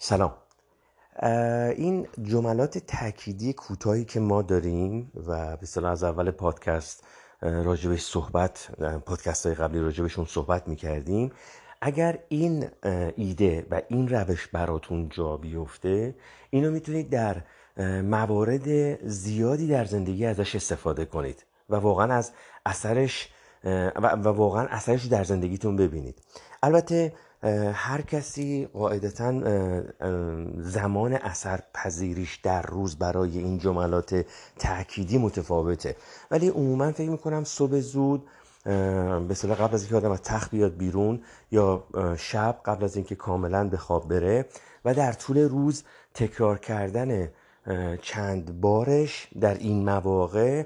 سلام. این جملات تأکیدی کوتاهی که ما داریم و به از اول پادکست راجبش صحبت پادکست های قبلی راجبشون صحبت می‌کردیم. اگر این ایده و این روش براتون جا بیفته اینو می‌تونید در موارد زیادی در زندگی ازش استفاده کنید و واقعا از اثرش و واقعا اثرش در زندگیتون ببینید. البته هر کسی قاعدتا زمان اثر پذیریش در روز برای این جملات تأکیدی متفاوته. ولی عموما فکر می‌کنم صبح زود به قبل از اینکه آدم از تخت بیاد بیرون یا شب قبل از اینکه کاملا به خواب بره و در طول روز تکرار کردن چند بارش در این مواقع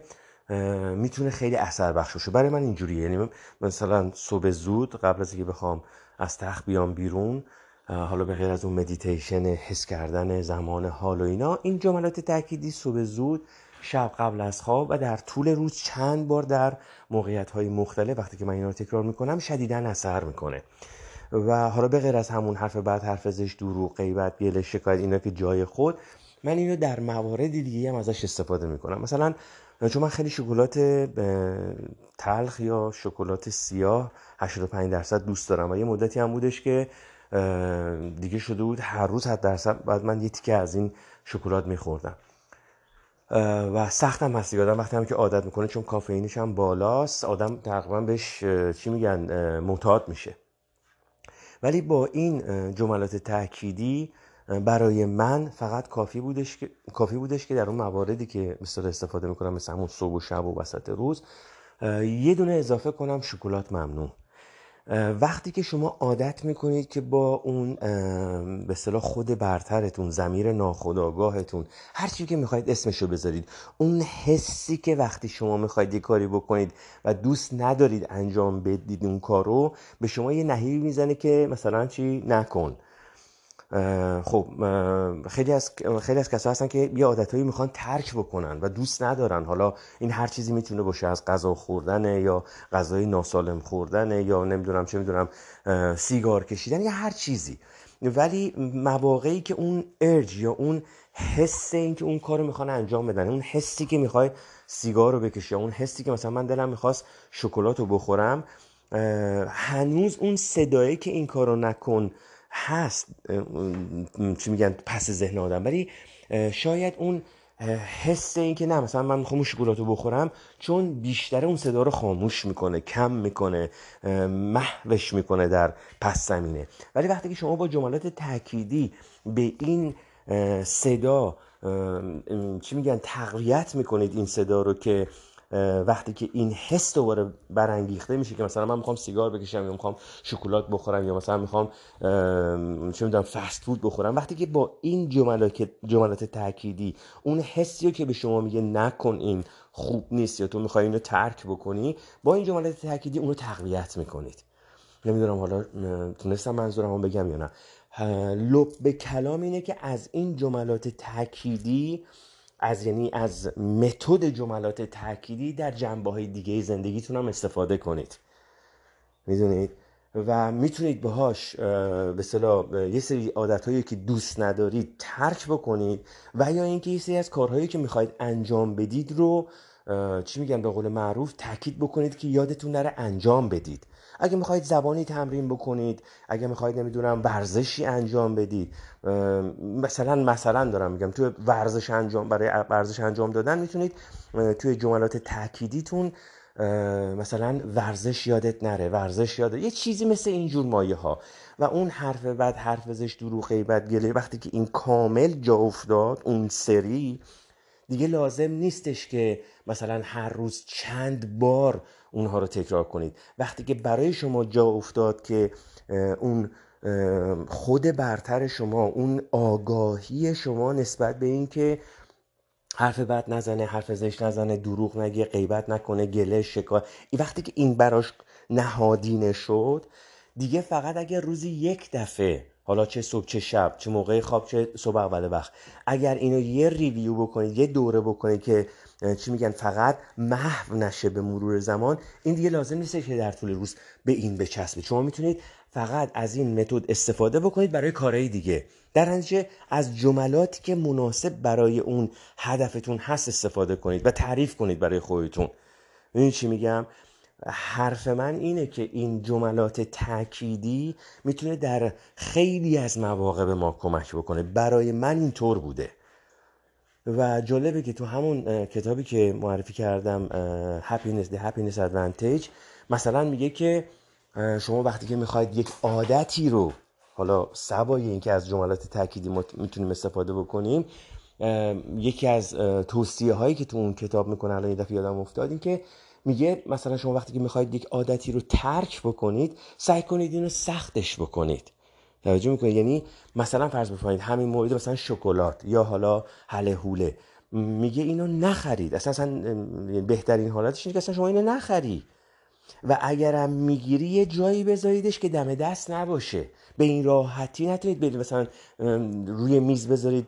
می‌تونه خیلی اثر بخش باشه. برای من اینجوریه. یعنی مثلا صبح زود قبل از اینکه بخوام از تخت بیام بیرون حالا به غیر از اون مدیتیشن حس کردن زمان حال و اینا این جملات تأکیدی صبح زود شب قبل از خواب و در طول روز چند بار در موقعیت های مختلف وقتی که من اینا رو تکرار می‌کنم شدیدا اثر می‌کنه. و حالا به غیر از همون حرف بعد حرف زش دروغ غیبت گله شکایت اینا که جای خود من اینو در موارد دیگه هم ازش استفاده می‌کنم. مثلا چون من خیلی شکلات تلخ یا شکلات سیاه 85 درصد دوست دارم. و یه مدتی هم بودش که دیگه شده بود هر روز حد درصد بعد من یه تیکه از این شکلات میخوردم. و سختم هست آدم وقتی هم که عادت می‌کنه چون کافئینش هم بالاست آدم تقریبا بهش چی میگن معتاد میشه. ولی با این جملات تأکیدی برای من فقط کافی بودش که کافی بودش که در اون مواردی که مثلا استفاده می‌کنم مثل همون صبح و شب و وسط روز یه دونه اضافه کنم شکلات ممنون وقتی که شما عادت می‌کنید که با اون به صلاح خود برترتون زمیر ناخداگاهتون هر چی که می‌خواید اسمشو بذارید اون حسی که وقتی شما می‌خواید یه کاری بکنید و دوست ندارید انجام بدید اون کارو به شما یه نهیبی می‌زنه که مثلا چی؟ نکن. خب خیلی از خیلی از کسا هستن که یه عادتهایی می‌خوان ترک بکنن و دوست ندارن. حالا این هر چیزی می‌تونه باشه از غذا خوردن یا غذای ناسالم خوردن یا نمی‌دونم چه می‌دونم سیگار کشیدن یا هر چیزی. ولی مواقعی که اون ارج یا اون حس این که اون کار رو می‌خوان انجام بدن اون حسی که می‌خوای سیگار رو بکشی اون حسی که مثلا من دلم می‌خواست شکلات رو بخورم هنوز اون صدایی که این کار رو نکن هست چی میگن پس ذهن آدم. ولی شاید اون حس این که نه مثلا من می‌خوام شکلات رو بخورم چون بیشتر اون صدا رو خاموش می‌کنه کم می‌کنه محوش می‌کنه در پس زمینه. ولی وقتی که شما با جملات تأکیدی به این صدا چی میگن تقویت می‌کنید این صدا رو که وقتی که این حس دوباره برانگیخته میشه که مثلا من می‌خوام سیگار بکشم یا می‌خوام شکلات بخورم یا مثلا می‌خوام چه می‌دونم فست فود بخورم وقتی که با این جملات جملات تاکیدی اون حسی که به شما میگه نکن این خوب نیست یا تو می‌خوای اینو ترک بکنی با این جملات تاکیدی اونو تقویت می‌کنید. نمی‌دونم حالا تونستم منظورمو بگم یا نه. لب به کلام اینه که از این جملات تاکیدی از یعنی از متد جملات تأکیدی در جنبه های دیگه زندگیتون هم استفاده کنید. می‌دونید؟ و می‌تونید باهاش به صلاح یه سری عادت هایی که دوست ندارید ترک بکنید و یا اینکه یه سری از کارهایی که می‌خواید انجام بدید رو چی میگن به قول معروف تاکید بکنید که یادتون نره انجام بدید. اگه می‌خواید زبانی تمرین بکنید اگه می‌خواید نمی‌دونم ورزشی انجام بدید مثلا مثلا دارم میگم توی ورزش انجام برای ورزش انجام دادن می‌تونید توی جملات تأکیدیتون مثلا ورزش یادت نره ورزش یادت یه چیزی مثل اینجور مایه ها و اون حرف بعد حرف زش دروغ غیبت گله وقتی که این کامل جا افتاد اون سری دیگه لازم نیستش که مثلا هر روز چند بار اونها رو تکرار کنید. وقتی که برای شما جا افتاد که اون خود برتر شما اون آگاهی شما نسبت به این که حرف بد نزنه حرف زشت نزنه دروغ نگه غیبت نکنه گله شکایت وقتی که این براش نهادینه شد دیگه فقط اگر روزی یک دفعه حالا چه صبح چه شب چه موقع خواب چه صبح اول وقت. اگر اینو یه ریویو بکنید یه دوره بکنید که چی میگن فقط محو نشه به مرور زمان این دیگه لازم نیست که در طول روز به این بچسبه. شما می‌تونید فقط از این متد استفاده بکنید برای کارهای دیگه. در نتیجه از جملاتی که مناسب برای اون هدفتون هست استفاده کنید و تعریف کنید برای خودتون. این چی میگم؟ حرف من اینه که این جملات تأکیدی می‌تونه در خیلی از مواقع به ما کمک بکنه. برای من اینطور بوده. و جالبه که تو همون کتابی که معرفی کردم Happiness The Happiness Advantage مثلا میگه که شما وقتی که می‌خواید یک عادتی رو حالا سوای اینکه از جملات تأکیدی می‌تونیم استفاده بکنیم یکی از توصیه هایی که تو اون کتاب می‌کنه الان یه دفعه یادم افتاد این که میگه مثلا شما وقتی که می‌خواید یک عادتی رو ترک بکنید سعی کنید اینو سختش بکنید. توجه می‌کنید؟ یعنی مثلا فرض بفرمایید همین مورد مثلا شکلات یا حالا حله حوله. میگه اینو نخرید. اساسا بهترین حالتش اینه که اصلا شما اینو نخری. و اگرم می‌گیری یه جایی بذاریدش که دم دست نباشه. به این راحتی نتونید برید. مثلا روی میز بذارید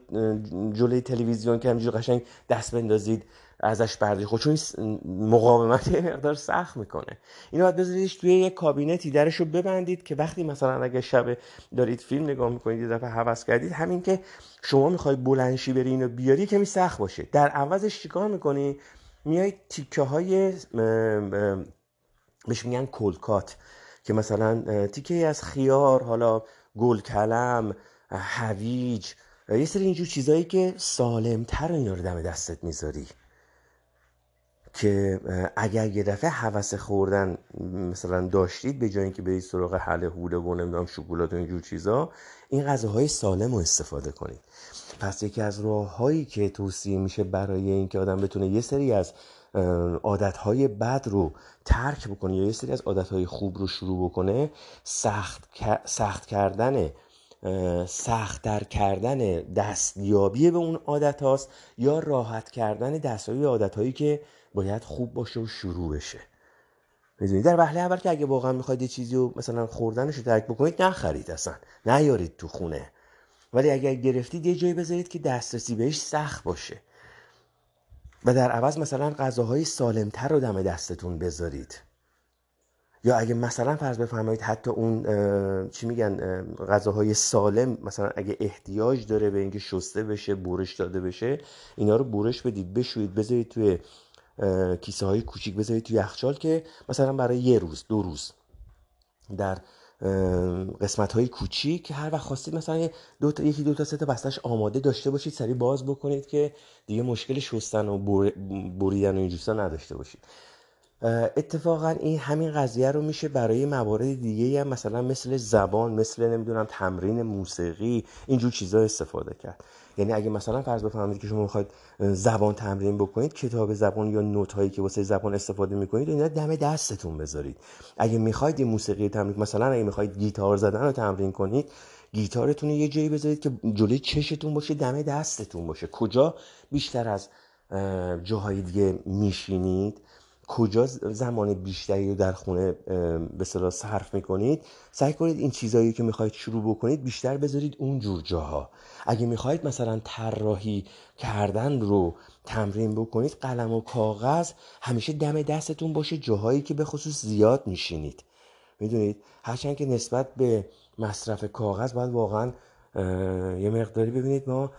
جلوی تلویزیون که همینجور قشنگ دست بندازید. ازش برداری. خود چون مقاومت یه مقدار سخت می‌کنه. اینو باید بذاریدش توی یه کابینتی. درش رو ببندید که وقتی مثلا اگه شب دارید فیلم نگاه می‌کنید یه دفعه حوض کردید همین که شما می‌خوای بلنشی بری اینو بیاری کمی سخت باشه. در عوضش چیکار می‌کنی؟ میای تیکه های بهش میگن کلکات که مثلا تیکه از خیار حالا گل کلم هویج یه سری اینجور چیزایی که سالمتر اینا رو دم دستت می‌ذاری. که اگر یه دفعه حوس خوردن مثلا داشتید به جای اینکه برید سراغ حل حوله و نمی‌دونم شکلات و اینجور چیزا این غذاهای سالم رو استفاده کنید. پس یکی از راههایی که توصیه میشه برای اینکه آدم بتونه یه سری از عادتهای بد رو ترک بکنه یا یه سری از عادتهای خوب رو شروع بکنه سخت, سخت کردن سختتر کردن دستیابی به اون عادت هاست یا راحت کردن دستیابی عادت هایی که باید خوب باشه و شروع بشه. می‌دونید در وهله اول که اگه واقعا می‌خواید یه چیزی رو مثلا خوردنش رو ترک بکنید نخرید اصلا. نیارید تو خونه. ولی اگر گرفتید یه جایی بذارید که دسترسی بهش سخت باشه. و در عوض مثلا غذاهای سالمتر رو دم دستتون بذارید. یا اگه مثلا فرض بفرمایید حتی اون چی میگن غذاهای سالم مثلا اگه احتیاج داره به اینکه شسته بشه بورش داده بشه اینا رو بورش بدید بشویید بذارید توی کیسه های کوچیک بذارید توی یخچال که مثلا برای یه روز دو روز در قسمت های کوچیک هر وقت خواستید مثلا دو تا یکی دو تا سه تا بستش آماده داشته باشید سریع باز بکنید که دیگه مشکل شستن و بریدن و این نداشته باشید. اتفاقا این همین قضیه رو میشه برای موارد دیگه هم مثلا مثل زبان مثل نمی‌دونم تمرین موسیقی اینجور چیزا استفاده کرد. یعنی اگه مثلا فرض بفرمایید که شما می‌خواید زبان تمرین بکنید کتاب زبان یا نوت هایی که واسه زبان استفاده می‌کنید اینا دم دستتون بذارید. اگه می‌خواید موسیقی تمرین مثلا اگه می‌خواید گیتار زدن رو تمرین کنید گیتارتون یه جایی بذارید که جلوی چشتون باشه دم دستتون باشه. کجا؟ بیشتر از جاهای دیگه میشینید. کجا زمان بیشتری رو در خونه به صلاح صرف می‌کنید؟ سعی کنید این چیزهایی که می‌خواید شروع بکنید بیشتر بذارید اون جور جاها. اگه می‌خواید مثلا طراحی کردن رو تمرین بکنید قلم و کاغذ همیشه دم دستتون باشه جاهایی که به خصوص زیاد میشینید. می‌دونید؟ هرچند که نسبت به مصرف کاغذ باید واقعا یه مقداری ببینید ما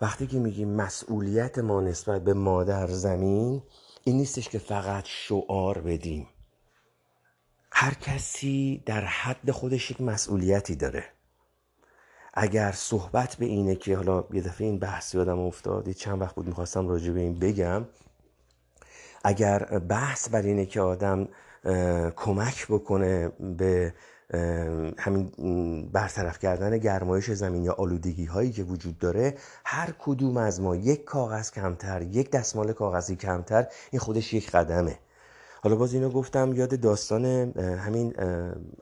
وقتی که میگیم مسئولیت ما نسبت به مادر زمین این نیستش که فقط شعار بدیم. هر کسی در حد خودش یک مسئولیتی داره. اگر صحبت به اینه که حالا یه دفعه این بحث یادم افتاد چند وقت بود می‌خواستم راجع به این بگم. اگر بحث بر اینه که آدم کمک بکنه به همین برطرف کردن گرمایش زمین یا آلودگی هایی که وجود داره هر کدوم از ما یک کاغذ کمتر یک دستمال کاغذی کمتر این خودش یک قدمه. حالا باز اینو گفتم یاد داستان همین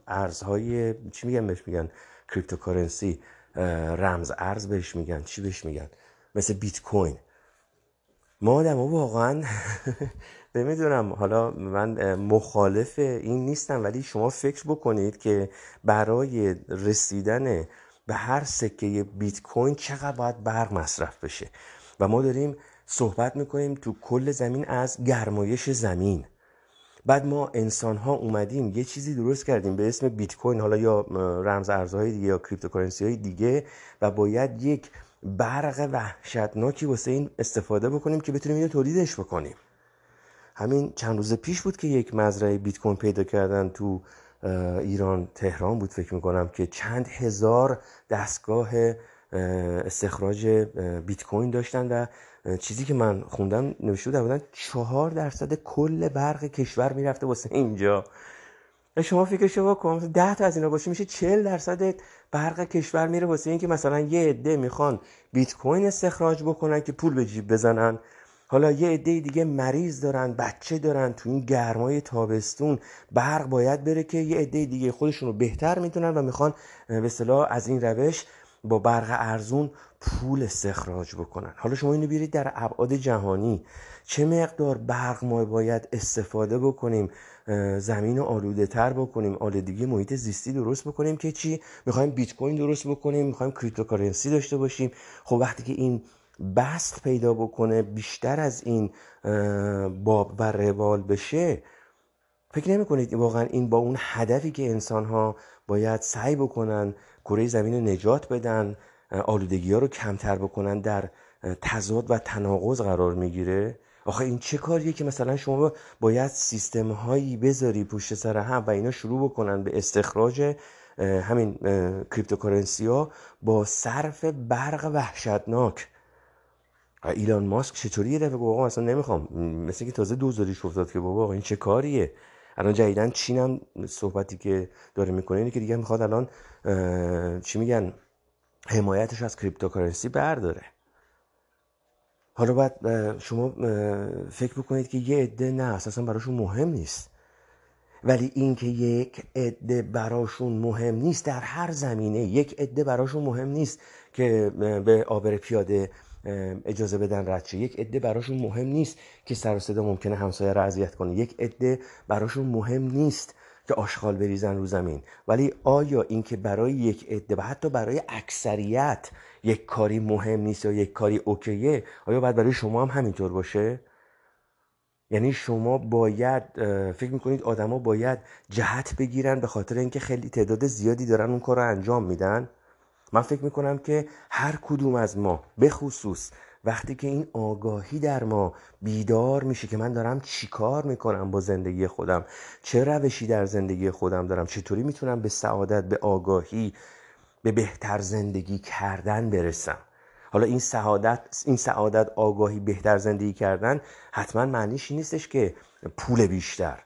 ارزهای چی میگن بهش میگن؟ cryptocurrency رمز ارز بهش میگن. چی بهش میگن؟ مثل بیت کوین. ما آدم واقعا نمی‌دونم. حالا من مخالف این نیستم ولی شما فکر بکنید که برای رسیدن به هر سکه بیت کوین چقدر باید برق مصرف بشه. و ما داریم صحبت می‌کنیم تو کل زمین از گرمایش زمین. بعد ما انسان ها اومدیم یه چیزی درست کردیم به اسم بیت کوین حالا یا رمز ارزهای دیگه یا cryptocurrency های دیگه و باید یک برق وحشتناکی واسه این استفاده بکنیم که بتونیم اینو تولیدش بکنیم. همین چند روز پیش بود که یک مزرعه بیت کوین پیدا کردن تو ایران تهران بود فکر می‌کنم که چند هزار دستگاه استخراج بیت کوین داشتن و چیزی که من خوندم نوشته بود بودن چهار درصد کل برق کشور می‌رفته واسه اینجا. شما فکر شما کن ده تا از اینا باشه میشه چل درصد برق کشور میره واسه اینکه مثلا یه عده می‌خوان بیت کوین استخراج بکنن که پول به جیب بزنن. حالا یه عده دیگه مریض دارن بچه دارن تو این گرمای تابستون. برق باید بره که یه عده دیگه خودشون رو بهتر می‌تونن و می‌خوان به صلاح از این روش با برق ارزون پول استخراج بکنن. حالا شما اینو بیارید در ابعاد جهانی. چه مقدار برق ما باید استفاده بکنیم؟ زمین آلوده تر بکنیم آلودگی محیط زیستی درست بکنیم که چی؟ می‌خوایم بیت کوین درست بکنیم می‌خوایم cryptocurrency داشته باشیم. خب وقتی که این بسط پیدا بکنه بیشتر از این باب و روال بشه فکر نمی کنید واقعا این با اون هدفی که انسان ها باید سعی بکنن کره زمین رو نجات بدن آلودگی ها رو کمتر بکنن در تضاد و تناقض قرار می‌گیره؟ آخه این چه کاریه که مثلا شما باید سیستم هایی بذاری پشت سر هم و اینا شروع بکنن به استخراج همین cryptocurrency ها با صرف برق وحشتناک. ایلان ماسک چطوری یه دفعه آقا اصلا نمی‌خوام. مثل که تازه دوزاریش افتاد که بابا این چه کاریه؟ الان جدیداً چین هم صحبتی که داره می‌کنه اینه که دیگه می‌خواد الان چی میگن حمایتش از cryptocurrency برداره. حالا باید شما فکر بکنید که یه عده نه اساسا براشون مهم نیست. ولی اینکه یک عده براشون مهم نیست در هر زمینه یک عده براشون مهم نیست که به آبر پیاده اجازه بدن رد یک عده براشون مهم نیست که سر صدا ممکنه همسایه را اذیت کنه. یک عده براشون مهم نیست که آشغال بریزن رو زمین. ولی آیا اینکه برای یک عده و حتی برای اکثریت یک کاری مهم نیست یا یک کاری اوکیه آیا باید برای شما هم همینطور باشه؟ یعنی شما باید فکر می‌کنید آدما باید جهت بگیرن به خاطر اینکه خیلی تعداد زیادی دارن اون کار رو انجام میدن؟ من فکر می‌کنم که هر کدوم از ما به خصوص وقتی که این آگاهی در ما بیدار میشه که من دارم چیکار می‌کنم با زندگی خودم چه روشی در زندگی خودم دارم چطوری می‌تونم به سعادت به آگاهی به بهتر زندگی کردن برسم؟ حالا این سعادت این سعادت آگاهی بهتر زندگی کردن حتما معنیش نیستش که پول بیشتر.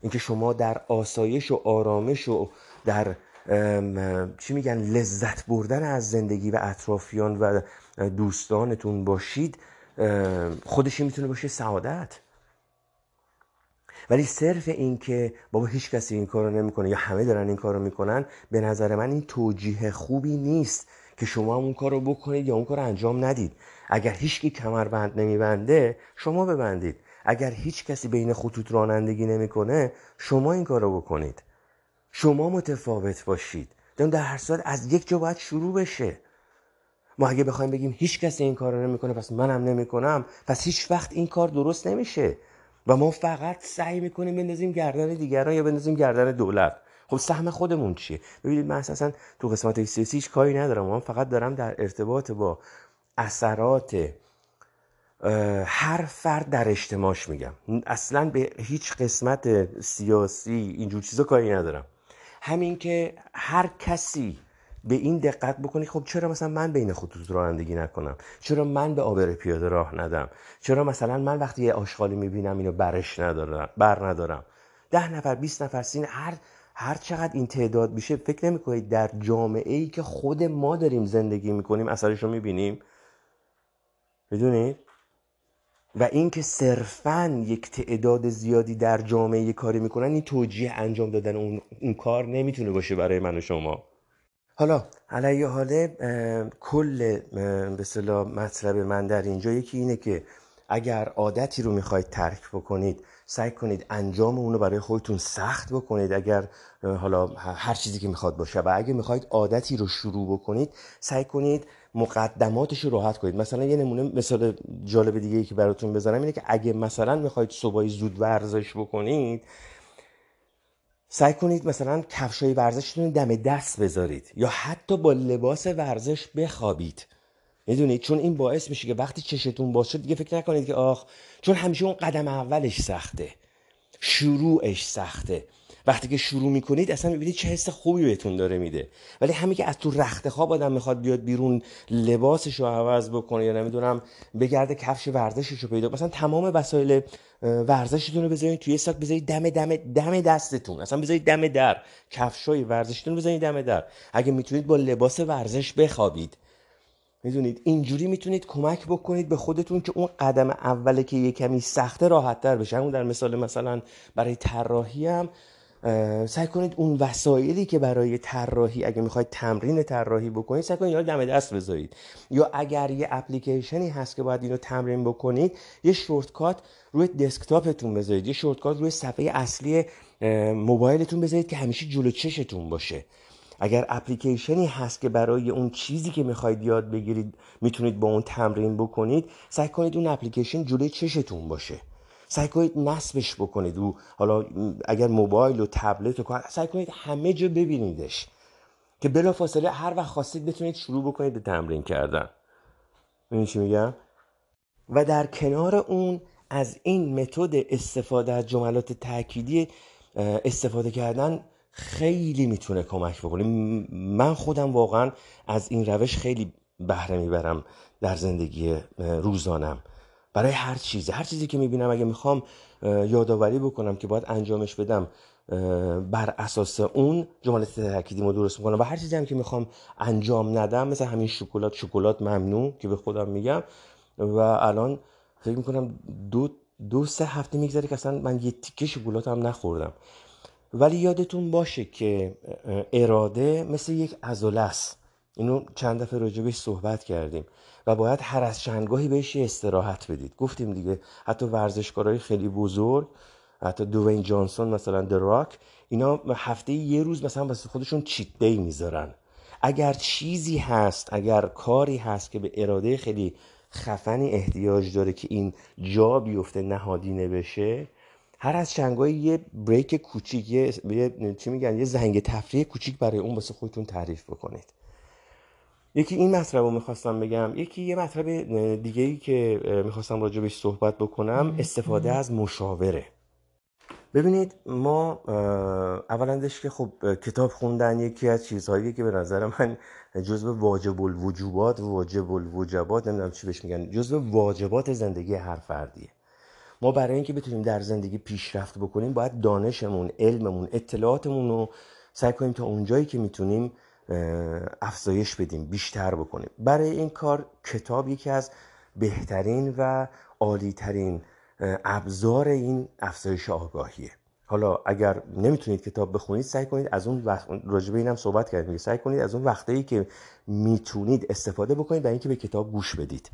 اینکه شما در آسایش و آرامش و در چی میگن لذت بردن از زندگی و اطرافیان و دوستانتون باشید خودشی می‌تونه باشه سعادت. ولی صرف این که بابا هیچ کسی این کارو نمی‌کنه یا همه دارن این کارو می‌کنن به نظر من این توجیه خوبی نیست که شما اون کارو بکنید یا اون کارو انجام ندید. اگر هیچ کی کمربند نمیبنده شما ببندید. اگر هیچ کسی بین خطوط رانندگی نمی‌کنه شما این کارو بکنید. شما متفاوت باشید. در هر صورت از یک جا باید شروع بشه. ما اگه بخوایم بگیم هیچ کسی این کار رو نمی‌کنه پس منم نمی‌کنم. پس هیچ وقت این کار درست نمیشه. و ما فقط سعی می‌کنیم بندازیم گردن دیگران یا بندازیم گردن دولت. خب سهم خودمون چیه؟ ببینید من اساسا تو قسمت سیاسی هیچ کاری ندارم. من فقط دارم در ارتباط با اثرات هر فرد در اجتماعش میگم. اصلا به هیچ قسمت سیاسی اینجور چیزا کاری ندارم. همین که هر کسی به این دقت بکنی خب چرا مثلا من بین خطوط رانندگی نکنم؟ چرا من به آبر پیاده راه ندم؟ چرا مثلا من وقتی یه آشغالی می‌بینم اینو برش ندارم بر ندارم؟ ده نفر 20 نفر سین هر هر چقدر این تعداد میشه فکر نمی‌کنید در جامعه ای که خود ما داریم زندگی می‌کنیم اثرش رو می‌بینیم؟ می‌دونید؟ و اینکه صرفا یک تعداد زیادی در جامعه کاری می‌کنن این توجیه انجام دادن اون, اون کار نمی‌تونه باشه برای من و شما. حالا علیه حاله کل به مطلب من در اینجا یکی اینه که اگر عادتی رو می‌خواید ترک بکنید سعی کنید انجام اونو برای خودتون سخت بکنید اگر حالا هر چیزی که می‌خواد باشه. و اگر می‌خواید عادتی رو شروع بکنید سعی کنید مقدماتش رو راحت کنید. مثلا یه نمونه مثال جالب دیگه ای که براتون بزنم اینه که اگه مثلا می‌خواید صبحای زود ورزش بکنید سعی کنید مثلا کفشای ورزشتون دم دست بذارید یا حتی با لباس ورزش بخوابید. می‌دونید چون این باعث میشه که وقتی چشتون باشه دیگه فکر نکنید که آخ چون همیشه اون قدم اولش سخته شروعش سخته. وقتی که شروع می‌کنید اصلا می‌بینید چه حس خوبی بهتون داره میده. ولی همین که از تو رخت خواب آدم می‌خواد بیاد بیرون لباسش رو عوض بکنه یا نمی‌دونم بگرده کفش ورزشش رو پیدا مثلا تمام وسایل ورزشتون رو بذارید توی ساک بذارید دم دم دم دستتون. اصلا بذارید دم در. کفشای ورزشتون بذارید دم در. اگه می‌تونید با لباس ورزش بخوابید. می‌دونید؟ اینجوری می‌تونید کمک بکنید به خودتون که اون قدم اوله که یه کمی سخته راحت تر بشه. اون در مثال مثلا برای طراحی هم سعی کنید اون وسایلی که برای طراحی اگه می‌خواید تمرین طراحی بکنید سعی کنید اینا دم دست بذارید. یا اگر یه اپلیکیشنی هست که باید اینو تمرین بکنید یه شورتکات روی دسکتاپتون بذارید. یه شورتکات روی صفحه اصلی موبایلتون بذارید که همیشه جلو چشتون باشه. اگر اپلیکیشنی هست که برای اون چیزی که می‌خواید یاد بگیرید می‌تونید با اون تمرین بکنید سعی کنید اون اپلیکیشن جلوی چشتون باشه. سعی کنید نصبش بکنید. و حالا اگر موبایل و تبلت و سعی کنید همه جا ببینیدش. که بلا فاصله هر وقت خواستید بتونید شروع بکنید به تمرین کردن. این چی میگم؟ و در کنار اون از این متد استفاده از جملات تأکیدی استفاده کردن خیلی می‌تونه کمک بکنه. من خودم واقعا از این روش خیلی بهره می‌برم در زندگی روزانم. برای هر چیزی. هر چیزی که می‌بینم اگه می‌خوام یادآوری بکنم که باید انجامش بدم بر اساس اون جملات تاکیدی رو درست می‌کنم. و هر چیزی هم که می‌خوام انجام ندم مثل همین شکلات شکلات ممنوع که به خودم میگم. و الان فکر می‌کنم دو دو سه هفته میگذره که اصلا من یه تیکه شکلات هم نخوردم. ولی یادتون باشه که اراده مثل یک ازوله است. اینو چند دفعه راجبش صحبت کردیم. و باید هر از چندگاهی بهش استراحت بدید. گفتیم دیگه حتی ورزشکارهای خیلی بزرگ حتی دوین جانسون مثلا دراک اینا هفته یه روز مثلا واسه خودشون چیت دی می‌ذارن. اگر چیزی هست اگر کاری هست که به اراده خیلی خفنی احتیاج داره که این جا بیفته نهادینه بشه هر از چنگاهی یه بریک کوچیک یه, چی میگن؟ یه زنگ تفریح کوچیک برای اون واسه خودتون تعریف بکنید. یکی این مطلب رو می‌خواستم بگم یکی یه مطلب دیگه ای که می‌خواستم راجبش صحبت بکنم استفاده از مشاوره. ببینید ما اولندش که خب کتاب خوندن یکی از چیزهایی که به نظر من جزو واجب الوجوبات واجب الوجبات نمی‌دونم چی بهش میگن جزو واجبات زندگی هر فردیه. ما برای اینکه بتونیم در زندگی پیشرفت بکنیم باید دانشمون علممون اطلاعاتمون رو سعی کنیم تا اونجایی که می‌تونیم افزایش بدیم بیشتر بکنیم. برای این کار کتاب یکی از بهترین و عالیترین ابزار این افزایش آگاهیه. حالا اگر نمی‌تونید کتاب بخونید سعی کنید از اون وقت راجبه اینم صحبت کردیم سعی کنید از اون وقتایی که می‌تونید استفاده بکنید و اینکه به کتاب گوش بدید.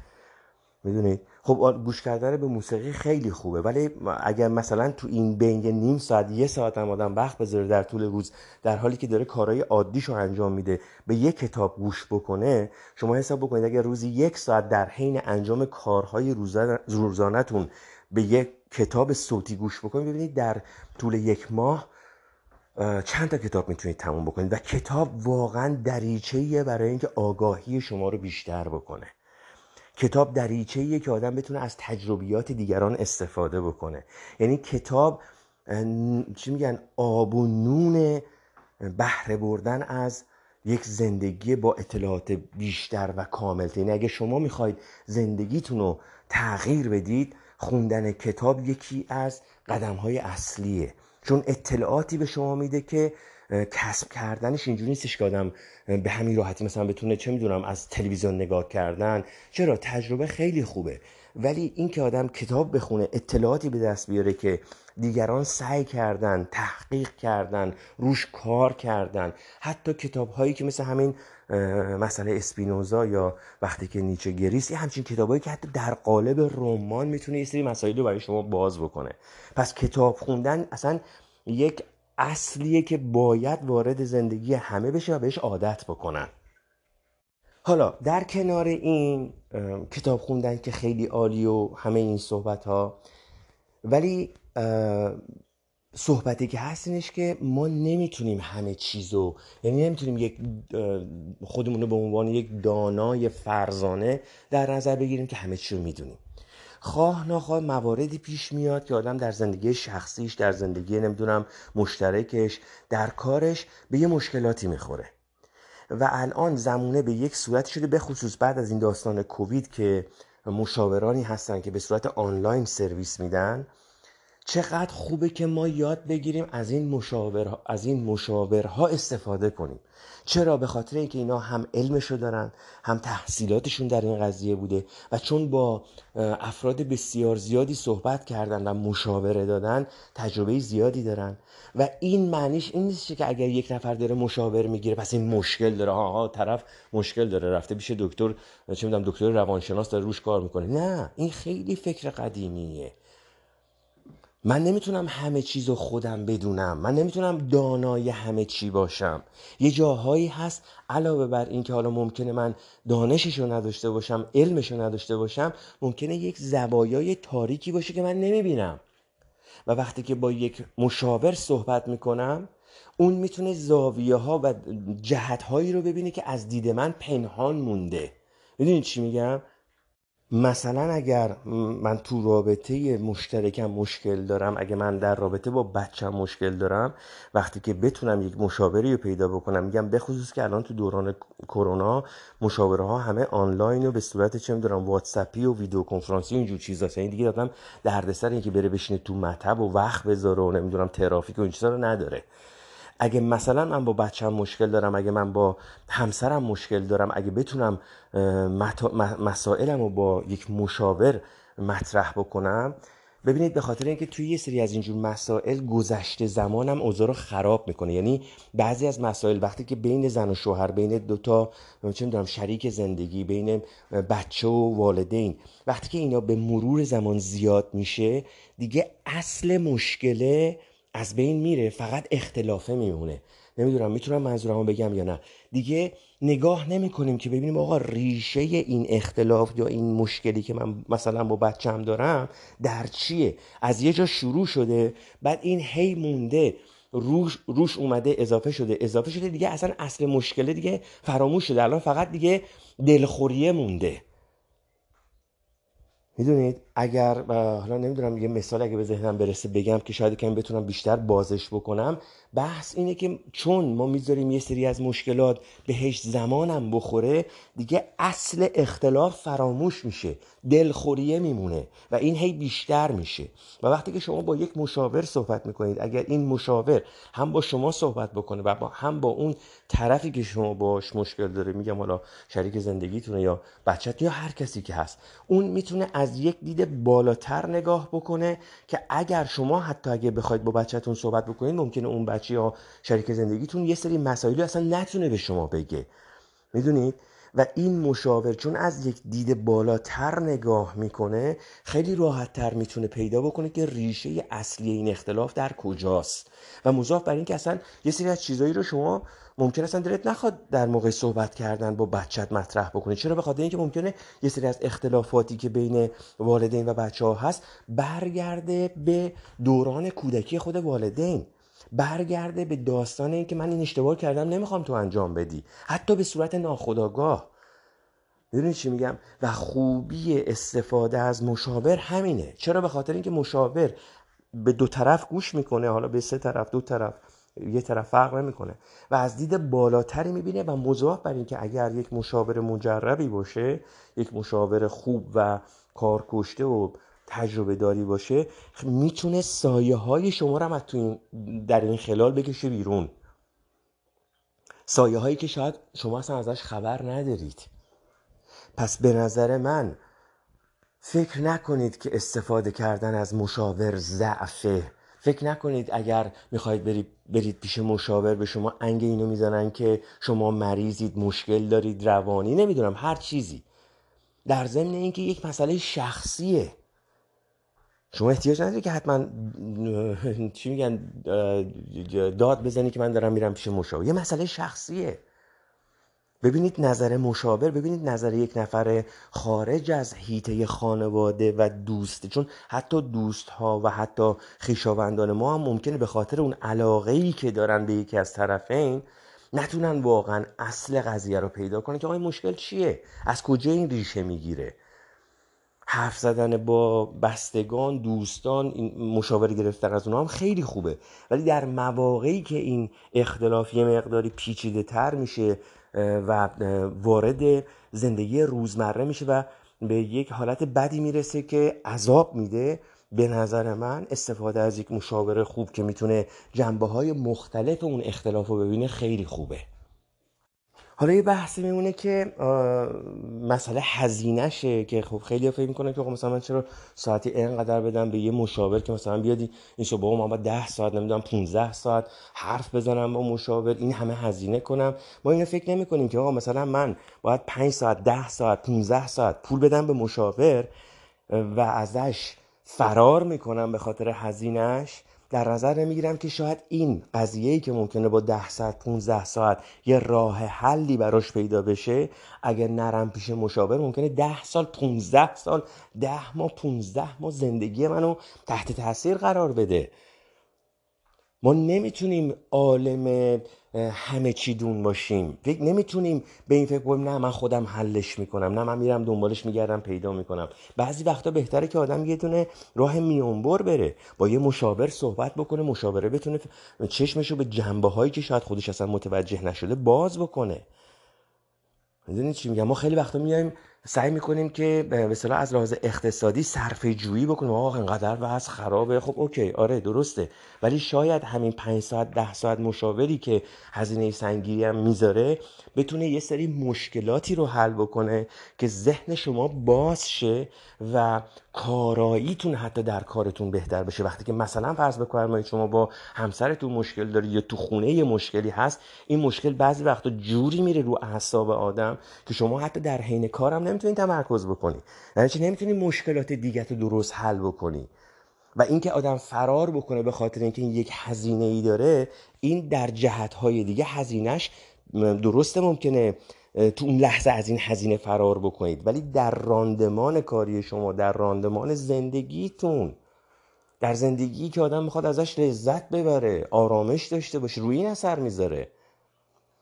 می‌دونید خب گوش کردن به موسیقی خیلی خوبه. ولی اگر مثلا تو این بین نیم ساعت یه ساعت هم آدم وقت بذاره در طول روز در حالی که داره کارهای عادیشو انجام میده به یک کتاب گوش بکنه شما حساب بکنید اگر روزی یک ساعت در حین انجام کارهای روزانهتون به یک کتاب صوتی گوش بکنید ببینید در طول یک ماه چند تا کتاب می‌تونید تموم بکنید. و کتاب واقعا دریچه‌ایه برای اینکه آگاهی شما رو بیشتر بکنه. کتاب دریچه که آدم بتونه از تجربیات دیگران استفاده بکنه. یعنی کتاب چی میگن؟ آب و نون بهره بردن از یک زندگی با اطلاعات بیشتر و کامل یعنی اگه شما می‌خواید زندگیتون رو تغییر بدید خوندن کتاب یکی از قدم های اصلیه. چون اطلاعاتی به شما میده که کسب کردنش اینجوری نیستش که آدم به همین راحتی مثلا بتونه چه می‌دونم از تلویزیون نگاه کردن. چرا؟ تجربه خیلی خوبه. ولی این که آدم کتاب بخونه اطلاعاتی به دست بیاره که دیگران سعی کردن تحقیق کردن روش کار کردن. حتی کتاب هایی که مثل همین مسئله اسپینوزا یا وقتی که نیچه گریست یه همچین کتابایی که حتی در قالب رمان می‌تونه یه سری مسائل رو برای شما باز بکنه. پس کتاب خوندن اصلا یک اصلیه که باید وارد زندگی همه بشه و بهش عادت بکنن. حالا در کنار این کتاب خوندن که خیلی عالی و همه این صحبت ها ولی صحبتی که هست اینش که ما نمی‌تونیم همه چیزو یعنی نمی‌تونیم یک خودمون رو به عنوان یک دانای فرزانه در نظر بگیریم که همه چی رو می‌دونیم. خواه نخواه مواردی پیش میاد که آدم در زندگی شخصیش در زندگی نمی‌دونم مشترکش در کارش به یه مشکلاتی می‌خوره. و الان زمونه به یک صورت شده به خصوص بعد از این داستان کووید که مشاورانی هستن که به صورت آنلاین سرویس میدن. چقدر خوبه که ما یاد بگیریم از این مشاور از این مشاورها استفاده کنیم. چرا؟ به خاطر اینکه اینا هم علمشو دارن هم تحصیلاتشون در این قضیه بوده و چون با افراد بسیار زیادی صحبت کردن و مشاوره دادن تجربه زیادی دارن. و این معنیش این نیست که اگر یک نفر داره مشاور می‌گیره پس این مشکل داره. ها طرف مشکل داره. رفته پیش دکتر چه می‌دونم دکتر روانشناس داره روش کار می‌کنه. نه این خیلی فکر قدیمیه. من نمی‌تونم همه چیز رو خودم بدونم. من نمی‌تونم دانای همه چی باشم. یه جاهایی هست علاوه بر اینکه حالا ممکنه من دانشش رو نداشته باشم علمش رو نداشته باشم ممکنه یک زوایای تاریکی باشه که من نمی‌بینم. و وقتی که با یک مشاور صحبت می‌کنم اون می‌تونه زاویه ها و جهت هایی رو ببینه که از دید من پنهان مونده. می‌دونید چی میگم؟ مثلا اگر من تو رابطه مشترکم مشکل دارم اگه من در رابطه با بچم مشکل دارم وقتی که بتونم یک مشاوری رو پیدا بکنم میگم بخصوص که الان تو دوران کرونا مشاوره ها همه آنلاین و به صورت چه می‌دونم واتساپی و ویدیو کنفرانسی و اینجور چیزا. این دیگه دادم دردسر اینکه بره بشینه تو مطب و وقت بذاره و نمی‌دونم ترافیک و این چیزا رو نداره. اگه مثلا من با بچم مشکل دارم اگه من با همسرم مشکل دارم اگه بتونم مسائلم رو با یک مشاور مطرح بکنم ببینید به خاطر اینکه توی یه سری از اینجور مسائل گذشته زمانم اوضاع رو خراب می‌کنه. یعنی بعضی از مسائل وقتی که بین زن و شوهر بین دوتا چه می‌دونم شریک زندگی بین بچه و والدین وقتی که اینا به مرور زمان زیاد میشه دیگه اصل مشکله از بین میره فقط اختلافه میمونه. نمی‌دونم می‌تونم منظورمو بگم یا نه. دیگه نگاه نمی کنیم که ببینیم آقا ریشه این اختلاف یا این مشکلی که من مثلا با بچم دارم در چیه؟ از یه جا شروع شده بعد این هی مونده روش, روش اومده اضافه شده. اضافه شده دیگه اصلا اصل مشکله دیگه فراموش شده. الان فقط دیگه دلخوریه مونده. می‌دونید؟ اگر حالا نمی‌دونم یه مثال اگه به ذهنم برسه بگم که شاید کمی بتونم بیشتر بازش بکنم. بحث اینه که چون ما می‌ذاریم یه سری از مشکلات بهش زمانم بخوره دیگه اصل اختلاف فراموش میشه دلخوریه میمونه و این هی بیشتر میشه. و وقتی که شما با یک مشاور صحبت می‌کنید اگر این مشاور هم با شما صحبت بکنه و با هم با اون طرفی که شما باش مشکل داره میگم حالا شریک زندگیتونه یا بچت یا هر کسی که هست اون می‌تونه از یک دید بالاتر نگاه بکنه که اگر شما حتی اگه بخواید با بچهتون صحبت بکنید ممکنه اون بچه یا شریک زندگیتون یه سری مسائلی اصلا نتونه به شما بگه. می‌دونید؟ و این مشاور چون از یک دید بالاتر نگاه می‌کنه خیلی راحت تر می‌تونه پیدا بکنه که ریشه اصلی این اختلاف در کجاست. و مضاف بر این که اصلا یه سری از چیزایی رو شما ممکن اصلا دلت نخواد در موقع صحبت کردن با بچت مطرح بکنی. چرا؟ به اینکه ممکنه یه سری از اختلافاتی که بین والدین و بچه ها هست برگرده به دوران کودکی خود والدین. برگرده به داستان این که من این اشتباه کردم نمی‌خوام تو انجام بدی. حتی به صورت ناخودآگاه. می‌دونی چی میگم؟ و خوبی استفاده از مشاور همینه. چرا؟ به خاطر اینکه مشاور به دو طرف گوش می‌کنه حالا به سه طرف دو طرف یه طرف فرق نمی‌کنه. و از دید بالاتری می‌بینه و مضاف بر اینکه اگر یک مشاور مجربی باشه یک مشاور خوب و کارکشته و تجربه داری باشه می‌تونه سایه های شما رو هم تو در این خلال بکشه بیرون. سایه هایی که شاید شما اصلا ازش خبر ندارید. پس به نظر من فکر نکنید که استفاده کردن از مشاور ضعفه. فکر نکنید اگر می‌خواید برید, برید پیش مشاور به شما انگ اینو می‌زنن که شما مریضید مشکل دارید روانی نمی‌دونم هر چیزی. در ضمن اینکه یک مسئله شخصیه. شما احتیاج ندارید که حتما چی میگن داد بزنی که من دارم میرم پیش مشاور. یه مسئله شخصیه. ببینید نظر مشاور ببینید نظر یک نفر خارج از هیته خانواده و دوست. چون حتی دوست ها و حتی خیشاوندان ما هم ممکنه به خاطر اون علاقه ای که دارن به یکی از طرفین نتونن واقعا اصل قضیه رو پیدا کنن که آقای مشکل چیه؟ از کجا این ریشه می‌گیره؟ حرف زدن با بستگان دوستان این مشاوره گرفتن از اونها هم خیلی خوبه. ولی در مواقعی که این اختلاف یه مقداری پیچیده تر میشه و وارد زندگی روزمره میشه و به یک حالت بدی می‌رسه که عذاب میده به نظر من استفاده از یک مشاوره خوب که می‌تونه جنبه های مختلف اون اختلاف رو ببینه خیلی خوبه. حالا یه بحثی میمونه که مسئله هزینهشه که خب خیلی فکر می‌کنه که خب مثلا من چرا ساعتی اینقدر بدم به یه مشاور که مثلا بیادی این شو بابا من باید 10 ساعت نمی‌دونم 15 ساعت حرف بزنم با مشاور این همه هزینه کنم. ما اینو فکر نمی کنیم که آقا مثلا من باید 5 ساعت 10 ساعت 15 ساعت پول بدم به مشاور و ازش فرار می‌کنم به خاطر هزینهش در نظر نمی‌گیرم که شاید این قضیه ای که ممکنه با ده ساعت 15 ساعت یه راه حلی براش پیدا بشه اگر نرم پیش مشاور ممکنه ده سال 15 سال ده ماه 15 ماه زندگی منو تحت تاثیر قرار بده. ما نمی‌تونیم عالم همه چی دون باشیم. نمی‌تونیم به این فکر کنیم نه من خودم حلش می‌کنم نه من میرم دنبالش میگردم پیدا می‌کنم. بعضی وقتا بهتره که آدم یه دونه راه میونبر بره با یه مشاور صحبت بکنه مشاوره بتونه چشمشو به جنبه هایی که شاید خودش اصلا متوجه نشده باز بکنه. می‌دونید چی میگم؟ ما خیلی وقتا میایم سعی می‌کنیم که به اصطلاح از لحاظ اقتصادی صرفه جویی بکنیم. آقا اینقدر وضع خرابه. خب اوکی آره درسته. ولی شاید همین پنج ساعت ده ساعت مشاوری که هزینه سنگیری هم می‌ذاره بتونه یه سری مشکلاتی رو حل بکنه که ذهن شما باز شه و کاراییتون حتی در کارتون بهتر بشه. وقتی که مثلا فرض بکنید شما با همسرتون مشکل داری یا تو خونه یه مشکلی هست این مشکل بعضی وقتا جوری میره رو اعصاب آدم که شما حتی در حین کارم نمی‌تونید تمرکز بکنی. یعنی چی؟ نمی‌تونی مشکلات دیگه رو درست حل بکنی. و اینکه آدم فرار بکنه به خاطر اینکه این یک هزینه ای داره این در جهت های دیگه هزینهش درسته ممکنه. تو اون لحظه از این هزینه فرار بکنید. ولی در راندمان کاری شما در راندمان زندگیتون در زندگی که آدم می‌خواد ازش لذت ببره آرامش داشته باشه روی این اثر می‌ذاره.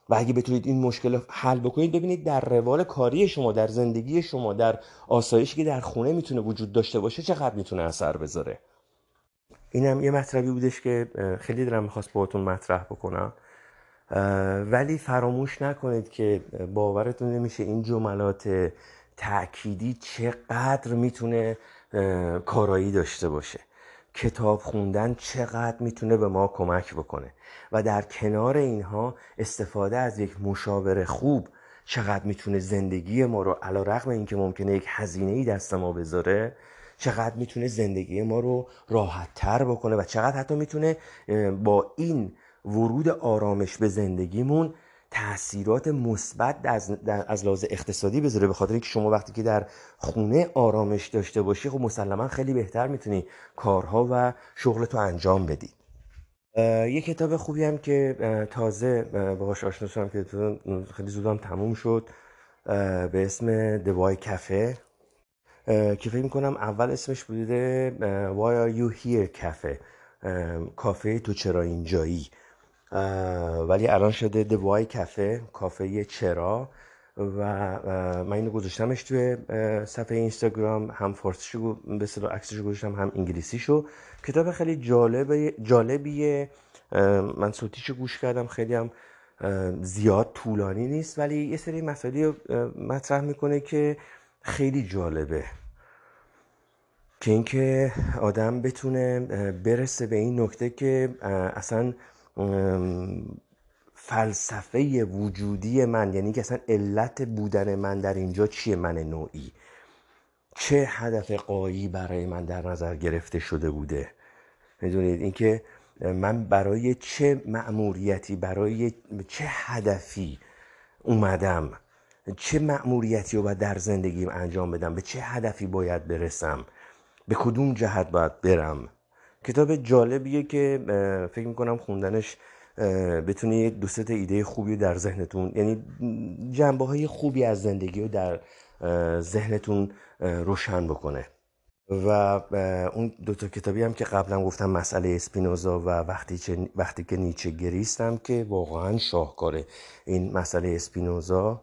و اگه بتونید این مشکل حل بکنید ببینید در روال کاری شما در زندگی شما در آسایشی که در خونه می‌تونه وجود داشته باشه چقدر می‌تونه اثر بذاره. اینم یه مطلبی بودش که خیلی دارم می‌خواست باهاتون مطرح بکنم. ولی فراموش نکنید که باورتون نمیشه این جملات تأکیدی چقدر می‌تونه کارایی داشته باشه. کتاب خوندن چقدر می‌تونه به ما کمک بکنه و در کنار اینها استفاده از یک مشاور خوب چقدر می‌تونه زندگی ما رو علا رقم اینکه ممکنه یک هزینه ای دست ما بذاره چقدر می‌تونه زندگی ما رو راحت تر بکنه و چقدر حتی می‌تونه با این ورود آرامش به زندگیمون تاثیرات مثبت از از لحاظ اقتصادی بذاره. به خاطر اینکه شما وقتی که در خونه آرامش داشته باشی خب مسلما خیلی بهتر می‌تونی کارها و شغلتو انجام بدی. یه کتاب خوبی هم که تازه باهاش آشنا شدم که خیلی زودم تموم شد. به اسم دوای کفه که فکر می‌کنم اول اسمش بوده Why are you here کافه کافه تو چرا اینجایی؟ ولی الان شده دوای کافه کافه چرا. و من اینو گذاشتمش توی صفحه اینستاگرام هم فارسیشو به اصطلاح عکسشو گذاشتم هم انگلیسیشو. کتاب خیلی جالب جالبیه. من صوتیشو گوش کردم خیلی هم زیاد طولانی نیست ولی یه سری مسائلی مطرح می‌کنه که خیلی جالبه. که اینکه آدم بتونه برسه به این نکته که اصلا فلسفه وجودی من یعنی که اصلا علت بودن من در اینجا چیه من نوعی؟ چه هدف قایی برای من در نظر گرفته شده بوده؟ می‌دونید؟ اینکه من برای چه مأموریتی برای چه هدفی اومدم؟ چه مأموریتی رو باید در زندگیم انجام بدم؟ به چه هدفی باید برسم؟ به کدوم جهت باید برم؟ کتاب جالبیه که فکر می‌کنم خوندنش بتونه دو سه ایده خوبی در ذهنتون یعنی جنبه های خوبی از زندگی رو در ذهنتون روشن بکنه. و اون دو تا کتابی هم که قبلا گفتم مسئله اسپینوزا و وقتی, وقتی که نیچه گریستم که واقعا شاهکاره. این مسئله اسپینوزا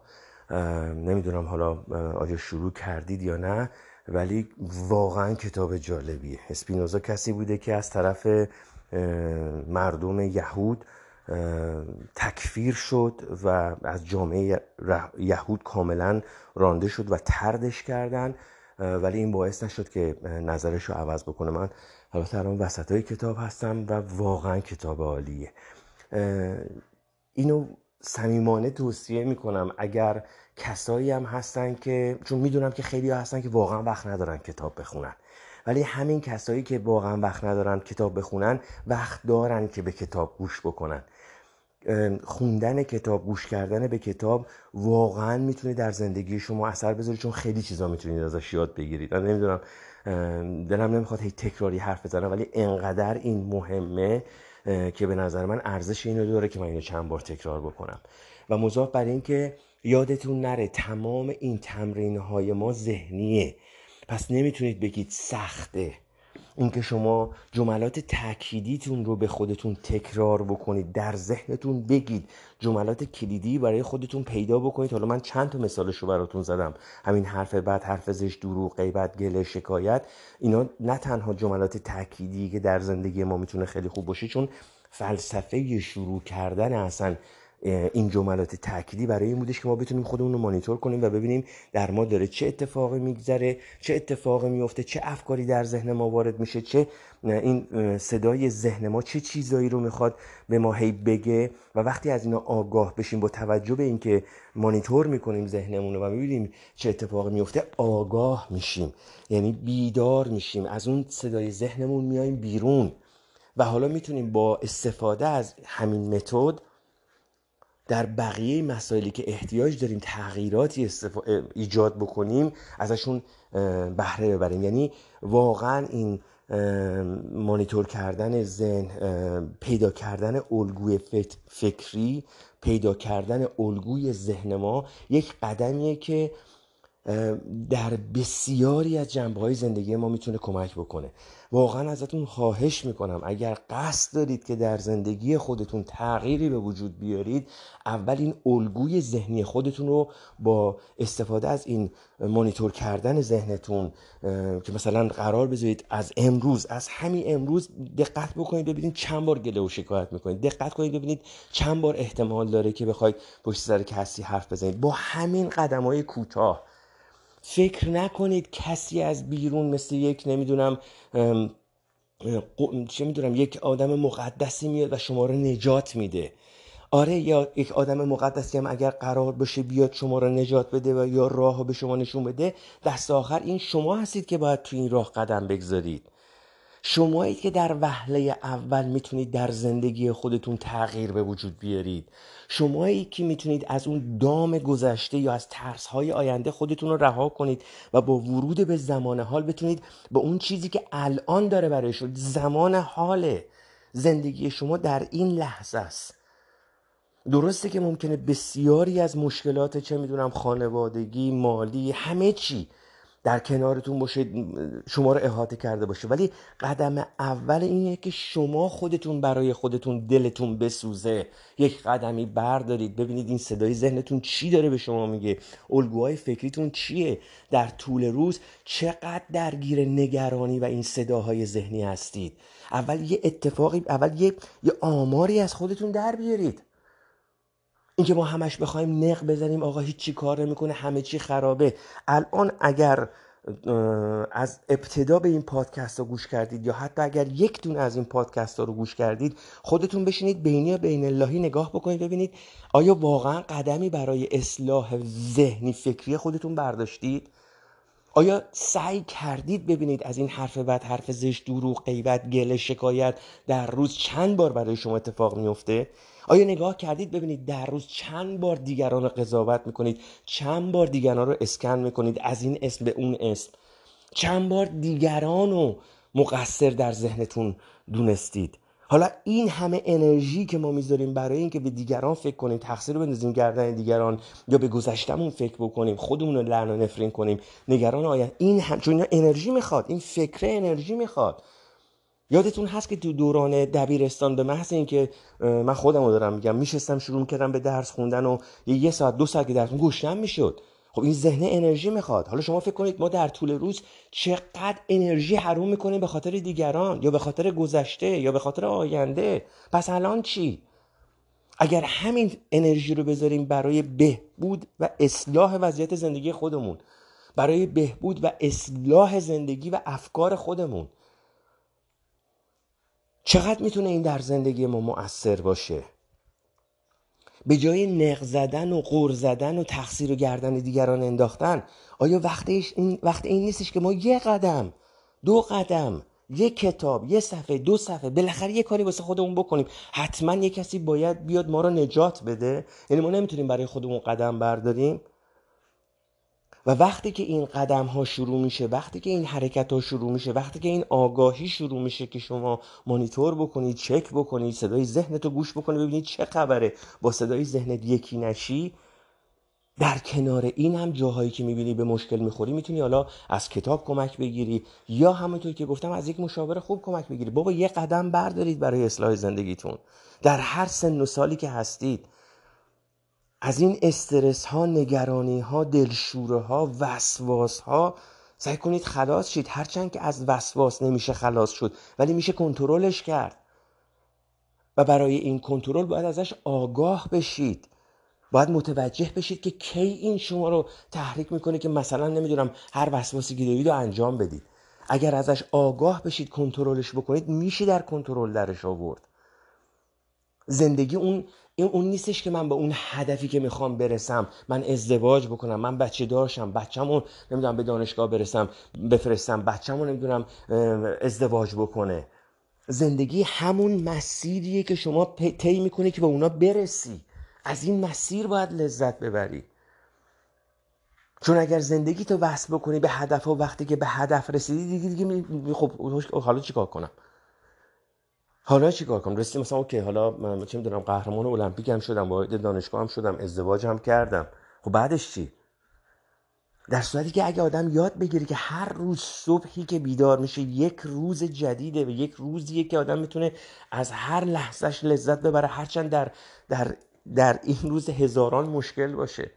نمی‌دونم حالا آیا شروع کردید یا نه. ولی واقعا کتاب جالبیه. اسپینوزا کسی بوده که از طرف مردم یهود تکفیر شد و از جامعه یهود کاملا رانده شد و تردش کردن. ولی این باعث نشد که نظرش رو عوض بکنه. من البته الان وسط های کتاب هستم و واقعا کتاب عالیه. اینو صمیمانه توصیه می‌کنم. اگر کسایی هم هستن که چون می‌دونم که خیلی هستن که واقعا وقت ندارن کتاب بخونن. ولی همین کسایی که واقعا وقت ندارن کتاب بخونن وقت دارن که به کتاب گوش بکنن. خوندن کتاب گوش کردن به کتاب واقعا می‌تونه در زندگی شما اثر بذاره چون خیلی چیزا می‌تونید ازش یاد بگیرید. من نمی‌دونم دلم نمی‌خواد هی تکراری حرف بزنم ولی انقدر این مهمه که به نظر من ارزش اینو داره که من اینو چند بار تکرار بکنم. و مضاف بر این که یادتون نره تمام این تمرین های ما ذهنیه. پس نمی‌تونید بگید سخته. اینکه شما جملات تأکیدیتون رو به خودتون تکرار بکنید در ذهنتون بگید جملات کلیدی برای خودتون پیدا بکنید. حالا من چند تا مثالش رو براتون زدم. همین حرف بعد حرف زشت دروغ غیبت گله شکایت. اینا نه تنها جملات تأکیدی که در زندگی ما می‌تونه خیلی خوب باشه چون فلسفه شروع کردن اصلا این جملات تأکیدی برای این بودش که ما بتونیم خودمون رو مانیتور کنیم و ببینیم در ما داره چه اتفاقی میگذره چه اتفاقی میفته چه افکاری در ذهن ما وارد میشه چه این صدای ذهن ما چه چیزایی رو می‌خواد به ما هی بگه و وقتی از اینا آگاه بشیم با توجه به اینکه مانیتور می‌کنیم ذهنمون رو و می‌بینیم چه اتفاقی میفته آگاه میشیم. یعنی بیدار میشیم. از اون صدای ذهنمون میایم بیرون. و حالا می‌تونیم با استفاده از همین متد در بقیه مسائلی که احتیاج داریم تغییراتی ایجاد بکنیم ازشون بهره ببریم. یعنی واقعا این مانیتور کردن ذهن پیدا کردن الگوی فکری پیدا کردن الگوی ذهن ما یک قدمیه که در بسیاری از جنبه های زندگی ما می‌تونه کمک بکنه. واقعا ازتون خواهش می‌کنم اگر قصد دارید که در زندگی خودتون تغییری به وجود بیارید اول این الگوی ذهنی خودتون رو با استفاده از این مانیتور کردن ذهنتون که مثلا قرار بذارید از امروز از همین امروز دقت بکنید ببینید چند بار گله و شکایت می‌کنید. دقت کنید ببینید چند بار احتمال داره که بخواید پشت سر کسی حرف بزنید. با همین قدم های کوتاه فکر نکنید کسی از بیرون مثل یک نمی‌دونم چه می‌دونم یک آدم مقدسی میاد و شما رو نجات میده. آره یا یک آدم مقدسی هم اگر قرار باشه بیاد شما رو نجات بده و یا راه به شما نشون بده دست آخر این شما هستید که باید تو این راه قدم بگذارید. شمایی که در وهله اول می‌تونید در زندگی خودتون تغییر به وجود بیارید. شمایی که می‌تونید از اون دام گذشته یا از ترس های آینده خودتون رو رها کنید و با ورود به زمان حال بتونید با اون چیزی که الان داره برای شما زمان حال زندگی شما در این لحظه است. درسته که ممکنه بسیاری از مشکلات چه می‌دونم خانوادگی مالی همه چی در کنارتون باشه شما رو احاطه کرده باشه. ولی قدم اول اینه که شما خودتون برای خودتون دلتون بسوزه. یک قدمی بردارید ببینید این صدای ذهنتون چی داره به شما میگه. الگوهای فکریتون چیه؟ در طول روز چقدر درگیر نگرانی و این صداهای ذهنی هستید؟ اول یه اتفاقی اول یه, یه آماری از خودتون در بیارید. اینکه ما همش بخوایم نق بزنیم آقا هیچی کار نمی‌کنه همه چی خرابه. الان اگر از ابتدا به این پادکست ها گوش کردید یا حتی اگر یک دونه از این پادکست ها رو گوش کردید خودتون بشینید بینی بین اللهی نگاه بکنید ببینید آیا واقعا قدمی برای اصلاح ذهنی فکری خودتون برداشتید؟ آیا سعی کردید ببینید از این حرف بد حرف زشت دروغ غیبت گله شکایت در روز چند بار برای شما اتفاق میفته آیا نگاه کردید؟ ببینید در روز چند بار دیگران رو قضاوت می‌کنید چند بار دیگران رو اسکن می‌کنید از این اسم به اون اسم. چند بار دیگران رو مقصر در ذهنتون دونستید. حالا این همه انرژی که ما می‌ذاریم برای اینکه به دیگران فکر کنیم تقصیر رو بندازیم گردن دیگران یا به گذشتمون فکر بکنیم خودمون رو لعن و نفرین کنیم. نگران آینده این هم چون انرژی می‌خواد این فکر انرژی می‌خواد. یادتون هست که تو دوران دبیرستان به محض اینکه من خودم رو دارم میگم میشستم شروع کردم به درس خوندن و یه ساعت دو ساعت که درس گوشتم می‌شد. خب این ذهن انرژی می‌خواد. حالا شما فکر کنید ما در طول روز چقدر انرژی حروم می‌کنیم به خاطر دیگران یا به خاطر گذشته یا به خاطر آینده. پس الان چی؟ اگر همین انرژی رو بذاریم برای بهبود و اصلاح وضعیت زندگی خودمون برای بهبود و اصلاح زندگی و افکار خودمون چقدر می‌تونه این در زندگی ما مؤثر باشه؟ به جای نق زدن و غور زدن و تقصیر و گردن دیگران انداختن آیا وقت این وقت این نیستش که ما یه قدم دو قدم یه کتاب یه صفحه دو صفحه بالاخره یه کاری واسه خودمون بکنیم؟ حتما یه کسی باید بیاد ما رو نجات بده؟ یعنی ما نمی‌تونیم برای خودمون قدم برداریم؟ و وقتی که این قدم ها شروع میشه وقتی که این حرکت ها شروع میشه وقتی که این آگاهی شروع میشه که شما مانیتور بکنید چک بکنید صدای ذهنت رو گوش بکنید ببینید چه خبره. با صدای ذهنت یکی نشی در کنار این هم جاهایی که می‌بینی به مشکل می‌خوری می‌تونی حالا از کتاب کمک بگیری یا همونطور که گفتم از یک مشاور خوب کمک بگیری. بابا یه قدم بردارید برای اصلاح زندگیتون. در هر سن و سالی که هستید از این استرس ها نگرانی ها دلشوره ها وسواس ها سعی کنید خلاص شید. هرچند که از وسواس نمیشه خلاص شد ولی میشه کنترلش کرد. و برای این کنترل باید ازش آگاه بشید. باید متوجه بشید که کی این شما رو تحریک می‌کنه که مثلا نمی‌دونم هر وسواسی که دارید انجام بدید. اگر ازش آگاه بشید کنترلش بکنید میشه در کنترل درش آورد. زندگی اون این اون نیستش که من به اون هدفی که می‌خوام برسم من ازدواج بکنم من بچه داشتم بچه‌مون نمی‌دونم به دانشگاه برسم بفرستم بچه‌مون نمی‌دونم ازدواج بکنه. زندگی همون مسیریه که شما طی می‌کنی که به اونا برسی. از این مسیر باید لذت ببری. چون اگر زندگی تو وصل بکنی به هدف و وقتی که به هدف رسیدی دیگه دیگه خب حالا چیکار کنم؟ حالا چیکار کنم؟ رسیدم مثلا اوکی حالا من چه می‌دونم قهرمان المپیک هم شدم وارد دانشگاه هم شدم ازدواج هم کردم. خب بعدش چی؟ در صورتی که اگه آدم یاد بگیره که هر روز صبحی که بیدار میشه یک روز جدیده و یک روزیه که آدم می‌تونه از هر لحظهش لذت ببره هرچند در, در, در این روز هزاران مشکل باشه.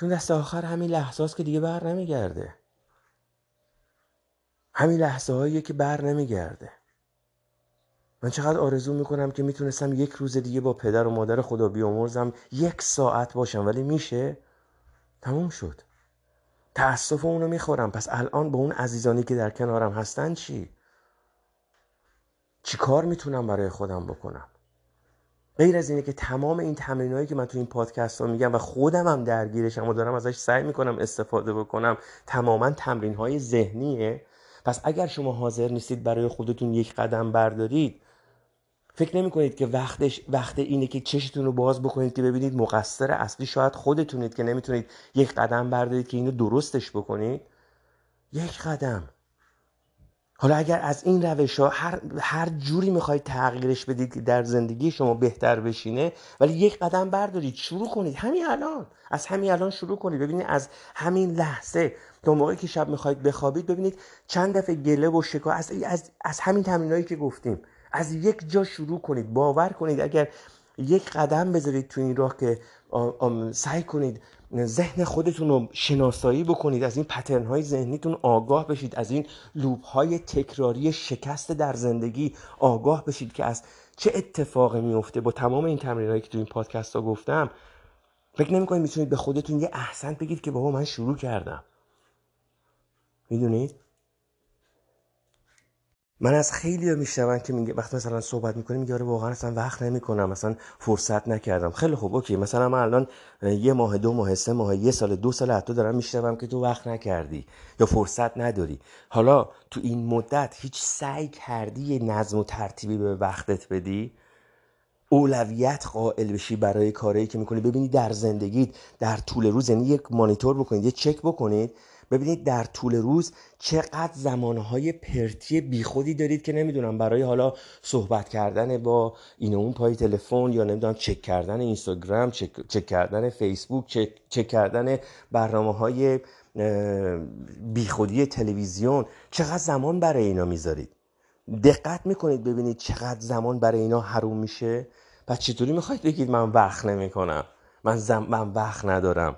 چون دست آخر همین لحظه که دیگه بر نمیگرده. همین لحظه که بر نمیگرده. من چقدر آرزو می‌کنم که می‌تونستم یک روز دیگه با پدر و مادر خدا بیامرزم یک ساعت باشم ولی میشه تموم شد تأسف اونو می‌خورم پس الان با اون عزیزانی که در کنارم هستن چی؟ چی کار می‌تونم برای خودم بکنم؟ غیر از اینه که تمام این تمرینایی که من تو این پادکست ها میگم و خودم هم درگیرشم و دارم ازش سعی می‌کنم استفاده بکنم تماما تمرین های ذهنیه پس اگر شما حاضر نیستید برای خودتون یک قدم بردارید فکر نمی کنید که وقتش وقت اینه که چشتون رو باز بکنید که ببینید مقصر اصلی شاید خودتونید که نمی‌تونید یک قدم بردارید که اینو درستش بکنید. یک قدم. حالا اگر از این روش ها هر, هر جوری می‌خواید تغییرش بدید که در زندگی شما بهتر بشینه ولی یک قدم بردارید شروع کنید. همین الان. از همین الان شروع کنید. ببینید از همین لحظه تا موقعی که شب می‌خواید بخوابید ببینید چند دفعه گله و شکا از, از, از همین تمرینایی که گفتیم. از یک جا شروع کنید باور کنید اگر یک قدم بذارید تو این راه که سعی کنید ذهن خودتون رو شناسایی بکنید از این پترن های ذهنیتون آگاه بشید از این لوپ های تکراری شکست در زندگی آگاه بشید که از چه اتفاقی میفته با تمام این تمرین هایی که تو این پادکست ها گفتم فکر نمی کنید می‌تونید به خودتون یه احسن بگید که بابا من شروع کردم. می‌دونید؟ من از خیلی میشنون که میگه وقتی مثلا صحبت می‌کنیم میگه آره واقعا اصلا وقت نمی‌کنم مثلا فرصت نکردم. خیلی خوب اوکی. مثلا من الان یه ماه دو ماه سه ماه یه سال دو سال حتی دارم میشنوم که تو وقت نکردی یا فرصت نداری. حالا تو این مدت هیچ سعی کردی یه نظم و ترتیبی به وقتت بدی؟ اولویت قائل بشی برای کاری که می‌کنی؟ ببینی در زندگیت در طول روز یعنی یک مانیتور بکنید یه چک بکنید ببینید در طول روز چقدر زمانهای پرتی بیخودی دارید که نمی‌دونم برای حالا صحبت کردن با این اون پای تلفن یا نمی‌دونم چک کردن اینستاگرام چک, چک کردن فیسبوک چک, چک کردن برنامه های بیخودی تلویزیون چقدر زمان برای اینا می‌ذارید؟ دقت می‌کنید ببینید چقدر زمان برای اینا حروم میشه؟ پس چطوری می‌خواید بگید من وقت نمی‌کنم؟ من, زم... من وقت ندارم.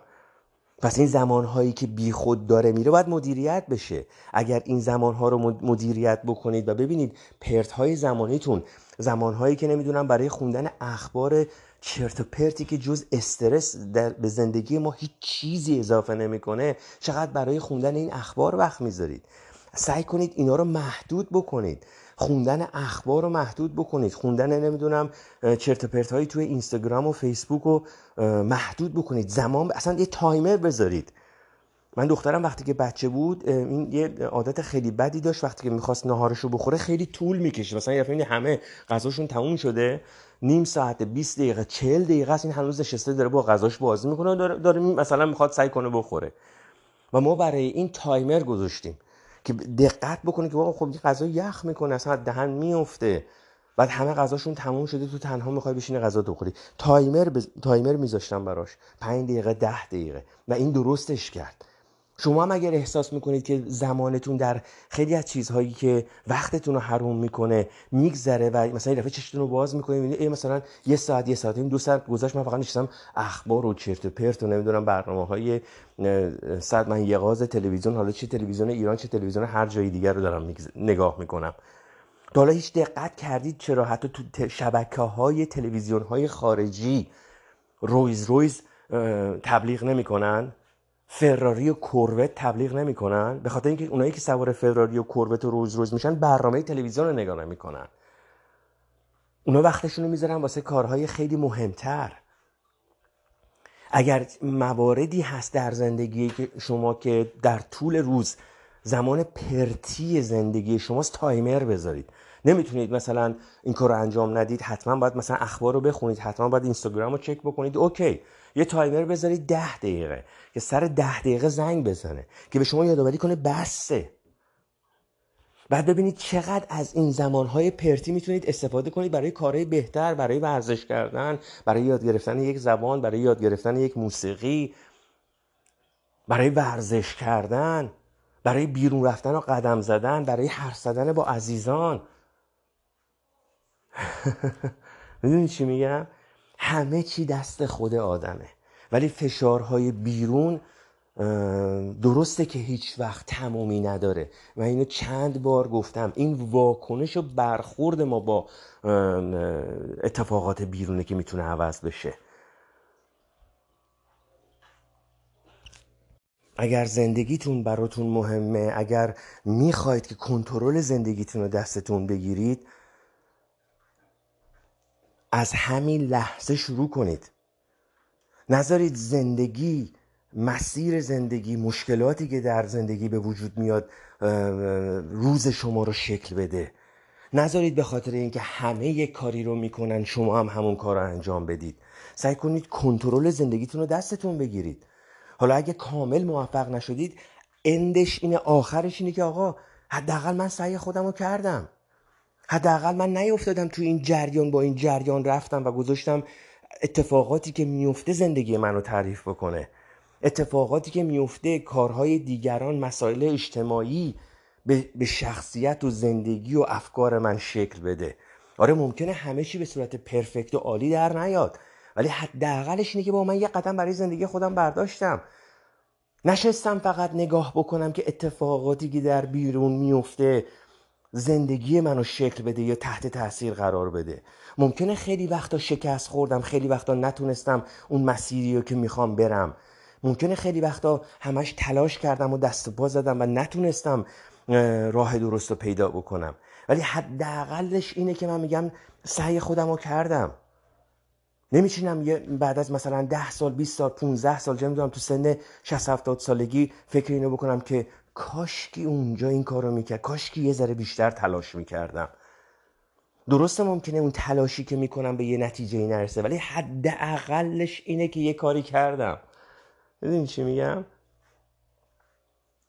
پس این زمانهایی که بی خود داره میره باید مدیریت بشه. اگر این زمانها رو مدیریت بکنید و ببینید پرت های زمانیتون زمانهایی که نمی‌دونم برای خوندن اخبار چرت و پرتی که جز استرس در به زندگی ما هیچ چیزی اضافه نمی‌کنه چقدر برای خوندن این اخبار وقت می‌ذارید. سعی کنید اینا رو محدود بکنید. خوندن اخبار رو محدود بکنید. خوندن نمی‌دونم چرت پرت هایی توی اینستاگرام و فیسبوک رو محدود بکنید. زمان اصلا یه تایمر بذارید. من دخترم وقتی که بچه بود این یه عادت خیلی بدی داشت. وقتی که می‌خواست نهارشو بخوره خیلی طول می‌کشه مثلا یه همه غذاشون تموم شده. نیم ساعت 20 دقیقه 40 دقیقه است. این هنوز نشسته داره با غذاش بازی می‌کنه داره, داره مثلا می‌خواد سعی کنه بخوره. و ما برای این تایمر گذاشتیم. که دقت بکنه که واقعا خب این غذا یخ می‌کنه اصلا دهن میفته بعد همه غذاشون تموم شده تو تنها می‌خوای بشینی غذا بخوری. تایمر بز... تایمر میذاشتم براش. 5 دقیقه ده دقیقه. و این درستش کرد. شما هم اگر احساس می‌کنید که زمانتون در خیلی از چیزهایی که وقتتون رو حروم می‌کنه میگذره و مثلا یه دفعه چشتون رو باز می‌کنید ای مثلا یه ساعت یه ساعت این دو ساعت گذشت من فقط نشستم اخبار و چرت و پرت و نمی‌دونم برنامه های صد من یقاز تلویزیون حالا چه تلویزیون ایران چه تلویزیون هر جای دیگر رو دارم نگاه می‌کنم. حالا هیچ دقت کردید چرا حتی تو شبکه های تلویزیون های خارجی رویز رویز تبلیغ نمی‌کنن؟ فراری و کوروت تبلیغ نمی‌کنن؟ به خاطر اینکه اونایی که سوار فراری و کوروت و روز روز میشن برنامه تلویزیون رو نگاه نمی‌کنن. اونا وقتشون رو می‌ذارن واسه کارهای خیلی مهمتر. اگر مواردی هست در زندگی که شما که در طول روز زمان پرتی زندگی شماست تایمر بذارید. نمی‌تونید مثلا این کار رو انجام ندید حتما باید مثلا اخبار رو بخونید حتما باید اینستاگرام رو چک بکنید. اوکی. یه تایمر بذارید ده دقیقه که سر ده دقیقه زنگ بزنه که به شما یادآوری کنه بسه. بعد ببینید چقدر از این زمانهای پرتی می‌تونید استفاده کنید برای کارهای بهتر برای ورزش کردن برای یاد گرفتن یک زبان برای یاد گرفتن یک موسیقی برای ورزش کردن برای بیرون رفتن و قدم زدن برای حرف زدن با عزیزان. می‌دونی چی میگم؟ همه چی دست خود آدمه. ولی فشارهای بیرون درسته که هیچ وقت تمومی نداره. و اینو چند بار گفتم. این واکنش و برخورد ما با اتفاقات بیرونه که می‌تونه عوض بشه. اگر زندگیتون براتون مهمه اگر می‌خواید که کنترل زندگیتون رو دستتون بگیرید از همین لحظه شروع کنید. نذارید زندگی مسیر زندگی مشکلاتی که در زندگی به وجود میاد روز شما رو شکل بده. نذارید به خاطر اینکه همه یک کاری رو می‌کنن شما هم همون کار رو انجام بدید. سعی کنید کنترل زندگیتون رو دستتون بگیرید. حالا اگه کامل موفق نشدید اندش اینه آخرش اینه که آقا حداقل من سعی خودم رو کردم. حداقل من نیفتادم تو این جریان با این جریان رفتم و گذاشتم اتفاقاتی که میفته زندگی منو تعریف بکنه. اتفاقاتی که میفته کارهای دیگران مسائل اجتماعی به شخصیت و زندگی و افکار من شکل بده. آره ممکنه همه چی به صورت پرفکت و عالی در نیاد ولی حداقلش اینه که با من یه قدم برای زندگی خودم برداشتم. نشستم فقط نگاه بکنم که اتفاقاتی که در بیرون میفته زندگی منو شکل بده یا تحت تاثیر قرار بده. ممکنه خیلی وقتا شکست خوردم خیلی وقتا نتونستم اون مسیری رو که می‌خوام برم. ممکنه خیلی وقتا همش تلاش کردم و دست و پا زدم و نتونستم راه درست رو پیدا بکنم. ولی حداقلش اینه که من میگم سعی خودم رو کردم. نمیچینم بعد از مثلا ده سال 20 سال 15 سال چه می‌دونم تو سن 60 70 سالگی فکر اینو بکنم که کاشکی اونجا این کارو می‌کرد. کاشکی یه ذره بیشتر تلاش می‌کردم. درسته ممکنه اون تلاشی که می‌کنم به یه نتیجه ای نرسه ولی حداقلش اینه که یه کاری کردم. ببین چی میگم؟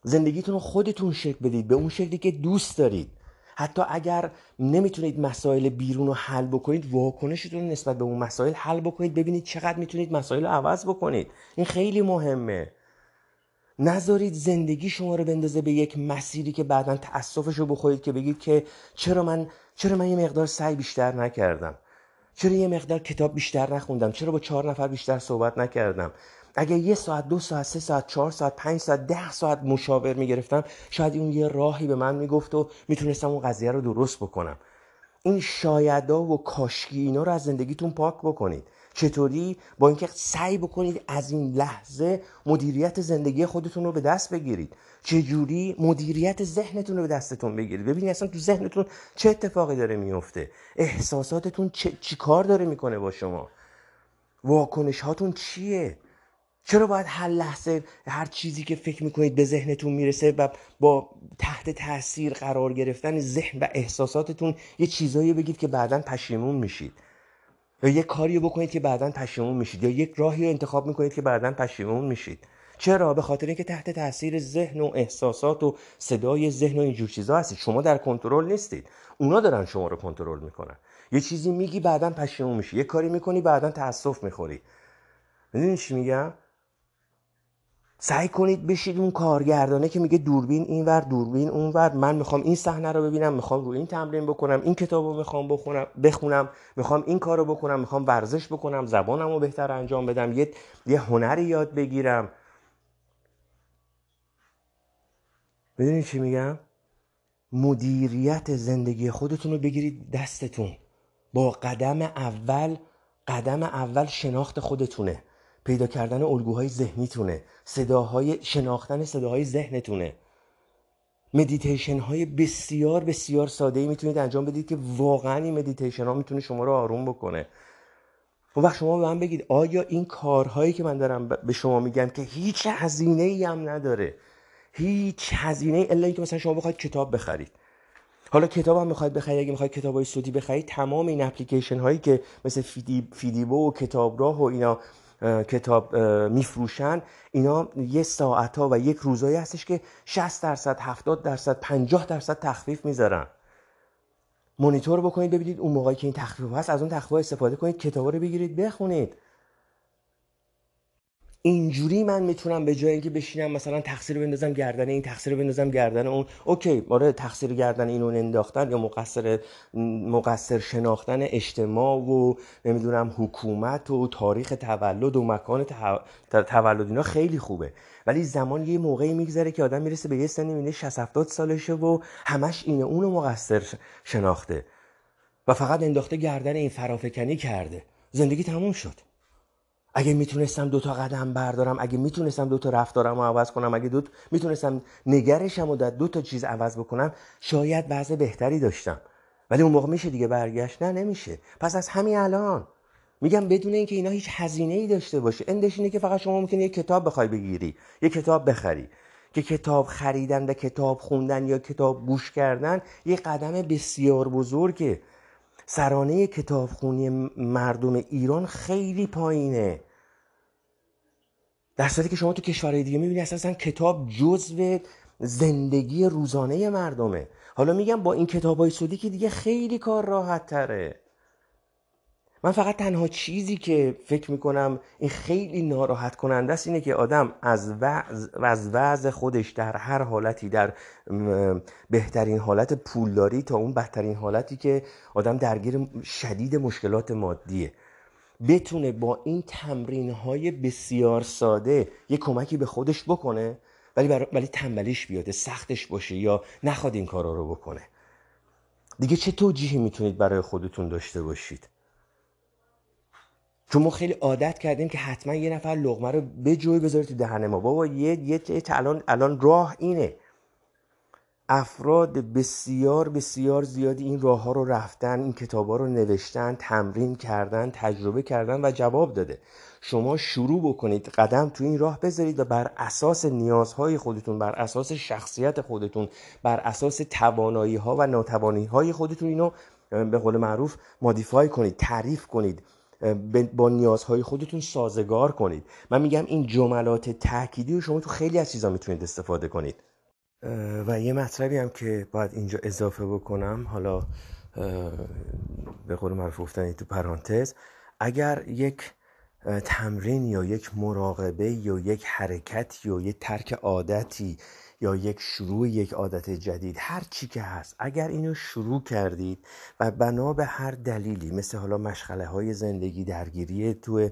زندگیتون رو خودتون شکل بدید به اون شکلی که دوست دارید. حتی اگر نمی‌تونید مسائل بیرون رو حل بکنید واکنشتون نسبت به اون مسائل حل بکنید ببینید چقدر می‌تونید مسائل رو عوض بکنید. این خیلی مهمه. نذارید زندگی شما رو بندازه به یک مسیری که بعدا تأسفش رو بخورید که بگید که چرا من چرا من یه مقدار سعی بیشتر نکردم؟ چرا یه مقدار کتاب بیشتر نخوندم؟ چرا با چهار نفر بیشتر صحبت نکردم؟ اگر یه ساعت دو ساعت سه ساعت چهار ساعت پنج ساعت ده ساعت مشاور می‌گرفتم شاید اون یه راهی به من می‌گفت و می‌تونستم اون قضیه رو درست بکنم. این شایدا و کاشکی اینا رو از زندگیتون پاک بکنید. چطوری؟ با اینکه سعی بکنید از این لحظه مدیریت زندگی خودتون رو به دست بگیرید. چجوری مدیریت ذهنتون رو به دستتون بگیرید؟ ببینید اصلا تو ذهنتون چه اتفاقی داره میفته؟ احساساتتون چه چی کار داره می‌کنه با شما؟ واکنش هاتون چیه؟ چرا باید هر لحظه هر چیزی که فکر می‌کنید به ذهنتون می‌رسه و با تحت تاثیر قرار گرفتن ذهن و احساساتتون یه چیزایی بگید که بعدا پشیمون میشید. یا یه کاری بکنید که بعدا پشیمون میشید یا یک راهی رو انتخاب می‌کنید که بعدا پشیمون میشید. چرا؟ به خاطر اینکه تحت تاثیر ذهن و احساسات و صدای ذهن و اینجور چیزا هستید. شما در کنترل نیستید. اونا دارن شما رو کنترل می‌کنن. یه چیزی میگی بعدا پشیمون میشی. یه کاری می‌کنی بعدا تاسف می‌خوری. می‌دونی چی میگم؟ سعی کنید بشید اون کارگردانه که میگه دوربین اینور دوربین اونور من می‌خوام این صحنه رو ببینم می‌خوام رو این تمرین بکنم این کتاب رو می‌خوام بخونم بخونم می‌خوام این کار رو بکنم می‌خوام ورزش بکنم زبانم رو بهتر انجام بدم یه, یه هنری یاد بگیرم. بدونی چی میگم؟ مدیریت زندگی خودتون رو بگیرید دستتون. با قدم اول قدم اول شناخت خودتونه. پیدا کردن الگوهای ذهنیتونه صداهای شناختن صداهای ذهنتونه. مدیتیشن های بسیار بسیار ساده ای می‌تونید انجام بدید که واقعا این مدیتیشن ها می‌تونه شما رو آروم بکنه. اون وقت شما به من بگید آیا این کارهایی که من دارم به شما میگم که هیچ هزینه ای هم نداره؟ هیچ هزینه الا اینکه مثلا شما بخواید کتاب بخرید. حالا کتاب هم می‌خواید بخرید اگه می‌خواید کتاب های صوتی بخرید تمام این اپلیکیشن هایی که مثل فیدی، فیدیبو و کتابراه و اینا کتاب میفروشن اینا یه ساعت ها و یک روزایی هستش که 60 درصد 70 درصد 50 درصد تخفیف می‌ذارن. مونیتور بکنید ببینید اون موقعی که این تخفیف هست از اون تخفیف استفاده کنید کتاب رو بگیرید بخونید. اینجوری من می‌تونم به جای اینکه بشینم مثلا تقصیر بندازم گردن این تقصیر بندازم گردن اون. OK آره تقصیر گردن اینو انداختن یا مقصر مقصر شناختن اجتماع و نمی‌دونم حکومت و تاریخ تولد و مکان تولد اینا خیلی خوبه. ولی زمان یه موقعی میگذره که آدم می‌رسه به یه سنی می‌بینه 60 70 سالشه و همش اینه اونو مقصر شناخته. و فقط انداخته گردن این فرافکنی کرده. زندگی تموم شد. اگه می‌تونستم دو تا قدم بردارم اگه می‌تونستم دو تا رفتارم رو عوض کنم اگه دو می‌تونستم نگرشم و دو تا چیز عوض بکنم شاید وضع بهتری داشتم. ولی اون موقع میشه دیگه برگشت؟ نه نمیشه. پس از همین الان. میگم بدون اینکه اینا هیچ هزینه ای داشته باشه اندش اینه که فقط شما ممکنه یه کتاب بخوای بگیری یه کتاب بخری. که کتاب خریدن و کتاب خوندن یا کتاب گوش کردن یه قدم بسیار بزرگه. سرانه کتابخونی مردم ایران خیلی پایینه. در صورتی که شما تو کشورهای دیگه می‌بینی اساسا کتاب جزو زندگی روزانه مردمه. حالا میگم با این کتاب های سودی که دیگه خیلی کار راحت تره من فقط تنها چیزی که فکر می‌کنم این خیلی ناراحت کننده است اینه که آدم از وضع, از وضع خودش در هر حالتی در بهترین حالت پولداری تا اون بدترین حالتی که آدم درگیر شدید مشکلات مادیه. بتونه با این تمرین های بسیار ساده یه کمکی به خودش بکنه ولی ولی تنبلیش بیاده سختش باشه یا نخواد این کارا رو بکنه. دیگه چه توجیهی می‌تونید برای خودتون داشته باشید؟ چون ما خیلی عادت کردیم که حتما یه نفر لغمه رو به جوی بذاره تو دهن ما. بابا یه یه الان الان راه اینه. افراد بسیار بسیار زیادی این راه ها رو رفتن این کتاب ها رو نوشتن تمرین کردن تجربه کردن و جواب داده. شما شروع بکنید قدم تو این راه بذارید و بر اساس نیازهای خودتون بر اساس شخصیت خودتون بر اساس توانایی ها و ناتوانی های خودتون اینو به قول معروف مادیفای کنید تعریف کنید. با نیازهای خودتون سازگار کنید. من میگم این جملات تأکیدی رو شما تو خیلی از چیزا می‌تونید استفاده کنید. و یه مطلبی هم که باید اینجا اضافه بکنم حالا به قول معروف گفتن تو پرانتز اگر یک تمرین یا یک مراقبه یا یک حرکت یا یک ترک عادتی یا یک شروع یک عادت جدید هر چی که هست. اگر اینو شروع کردید و بنا به هر دلیلی مثل حالا مشغله های زندگی درگیری تو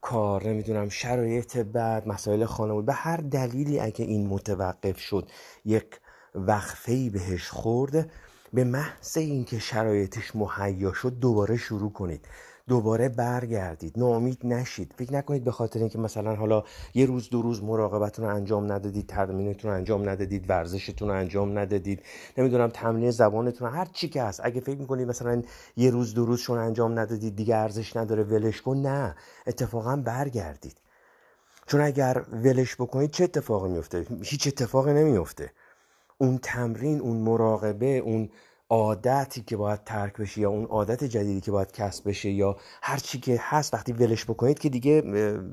کار نمی‌دونم شرایط بعد مسائل خانواده به هر دلیلی اگه این متوقف شد یک وقفه بهش خورد به محض اینکه شرایطش مهیا شد دوباره شروع کنید. دوباره برگردید. ناامید نشید. فکر نکنید به خاطر اینکه مثلا حالا یه روز دو روز مراقبتون رو انجام ندادید تمرینتون رو انجام ندادید ورزشتون رو انجام ندادید نمی‌دونم تمرین زبانتون هر چی که هست. اگه فکر می‌کنید مثلا یه روز دو روز شون انجام ندادید دیگه ارزش نداره ولش کن نه. اتفاقا برگردید. چون اگر ولش بکنید چه اتفاقی میفته هیچ اتفاقی نمیفته اون تمرین اون مراقبه اون عادتی که باید ترک بشه یا اون عادت جدیدی که باید کسب بشه یا هر چی که هست وقتی ولش بکنید که دیگه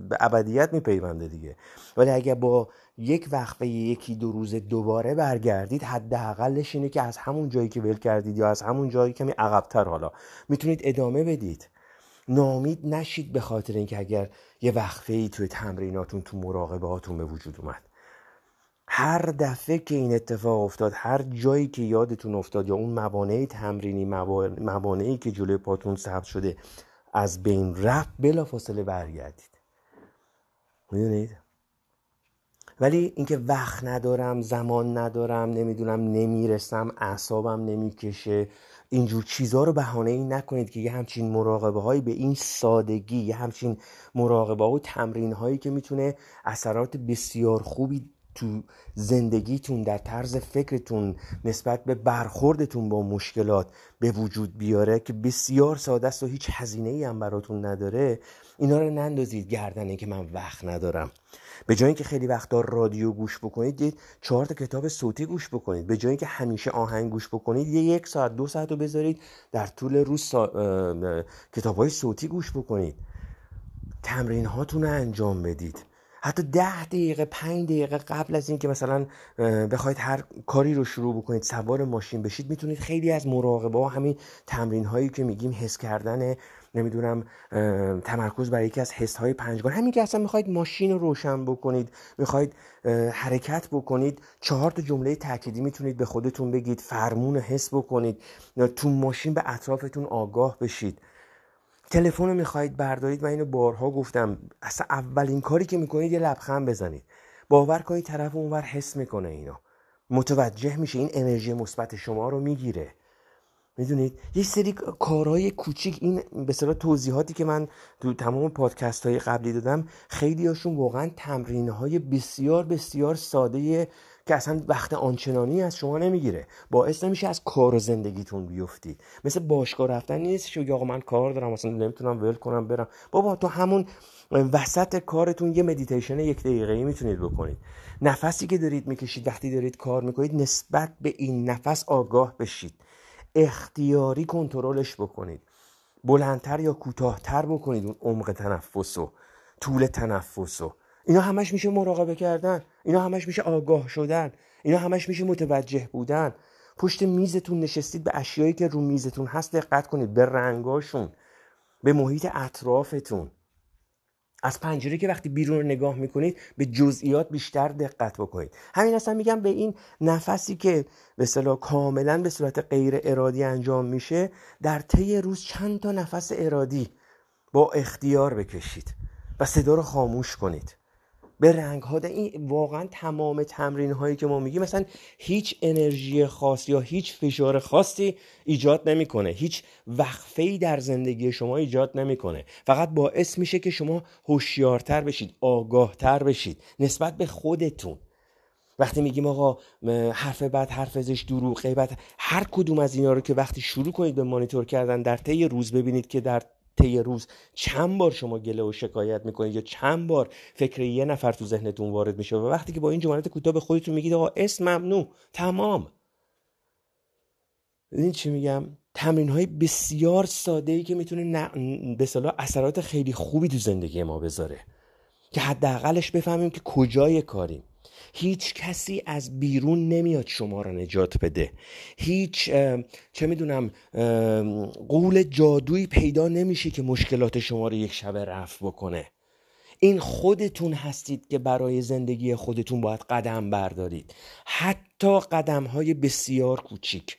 به ابدیت میپیونده دیگه. ولی اگر با یک وقفه یکی دو روز دوباره برگردید حداقلش اینه که از همون جایی که ول کردید یا از همون جایی کمی عقبتر حالا. می‌تونید ادامه بدید. نامید نشید به خاطر اینکه اگر یه وقفه ای توی تمریناتون تو مراقبه هاتون به وجود اومد. هر دفعه که این اتفاق افتاد هر جایی که یادتون افتاد یا اون موانع تمرینی موانعی که جلوی پاتون ثبت شده از بین رفت بلا فاصله برگردید. می‌دونید؟ ولی اینکه وقت ندارم زمان ندارم نمی‌دونم نمی‌رسم اعصابم نمی‌کشه اینجور چیزها رو بهانه ای نکنید که یه همچین مراقبه هایی به این سادگی یه همچین مراقبه و تمرین هایی که می‌تونه اثرات بسیار خوبی تو زندگیتون در طرز فکرتون نسبت به برخوردتون با مشکلات به وجود بیاره که بسیار ساده است و هیچ هزینه ای هم براتون نداره اینا رو نندازید گردن که من وقت ندارم. به جای اینکه خیلی وقتا رادیو گوش بکنید یه چهار تا کتاب صوتی گوش بکنید. به جای اینکه همیشه آهنگ گوش بکنید یه یک ساعت دو ساعت رو بذارید در طول روز سا... کتاب های صوتی گوش بکنید. تمرین هاتون رو انجام بدید. حتی ده دقیقه پنج دقیقه قبل از اینکه مثلا بخواید هر کاری رو شروع بکنید سوار ماشین بشید می‌تونید خیلی از مراقبه و همین تمرین هایی که میگیم حس کردن نمی‌دونم تمرکز بر یکی از حس های پنجگان. همین که اصلا می‌خواید ماشین رو روشن بکنید می‌خواید حرکت بکنید چهار تا جمله تأکیدی می‌تونید به خودتون بگید فرمون حس بکنید تو ماشین به اطرافتون آگاه بشید. تلفن رو می‌خواهید بردارید و اینو بارها گفتم. اصلا اولین کاری که می‌کنید یه لبخند بزنید. باور کنید طرف اونور حس می‌کنه اینو. متوجه میشه این انرژی مثبت شما رو می‌گیره. می‌دونید؟ یه سری کارهای کوچیک این به صلاح توضیحاتی که من تو تمام پادکست های قبلی دادم خیلی هاشون واقعا تمرین های بسیار بسیار ساده که اصلا وقت آنچنانی از شما نمی‌گیره. باعث نمیشه از کار و زندگیتون بیفتید. مثل باشگاه رفتن نیست که آقا من کار دارم اصلا نمی‌تونم ول کنم برم. بابا تو همون وسط کارتون یه مدیتیشن یک دقیقه می‌تونید بکنید. نفسی که دارید می‌کشید وقتی دارید کار می‌کنید نسبت به این نفس آگاه بشید. اختیاری کنترلش بکنید. بلندتر یا کوتاهتر بکنید اون عمق تنفس و طول تنفس و اینا همش میشه مراقبه کردن. اینا همش میشه آگاه شدن. اینا همش میشه متوجه بودن. پشت میزتون نشستید به اشیایی که رو میزتون هست دقت کنید. به رنگاشون. به محیط اطرافتون. از پنجره که وقتی بیرون رو نگاه می‌کنید به جزئیات بیشتر دقت بکنید. همین اصلا میگم به این نفسی که به صلاح کاملا به صورت غیر ارادی انجام میشه در طی روز چند تا نفس ارادی با اختیار بکشید و صدا رو خاموش کنید. به رنگ ها این واقعا تمام تمرین هایی که ما میگیم مثلا هیچ انرژی خاص یا هیچ فشار خاصی ایجاد نمی‌کنه. هیچ وقفه ای در زندگی شما ایجاد نمی‌کنه. فقط باعث میشه که شما هوشیارتر بشید آگاهتر بشید نسبت به خودتون. وقتی میگیم آقا حرف بعد حرف ازش دروغ غیبت هر کدوم از اینا رو که وقتی شروع کنید به مانیتور کردن در طی روز ببینید که در طی روز چند بار شما گله و شکایت می‌کنید یا چند بار فکر یه نفر تو ذهنتون وارد میشه و وقتی که با این جملات کوتاه به خودتون میگید آقا اسم ممنوع. تمام. این چی میگم؟ تمرین های بسیار ساده ای که می‌تونه به صلاح اثرات خیلی خوبی تو زندگی ما بذاره. که حداقلش بفهمیم که کجای کاریم. هیچ کسی از بیرون نمیاد شما را نجات بده. هیچ چه می‌دونم قول جادویی پیدا نمیشه که مشکلات شما رو یک شبه رفع بکنه. این خودتون هستید که برای زندگی خودتون باید قدم بردارید. حتی قدم های بسیار کوچیک.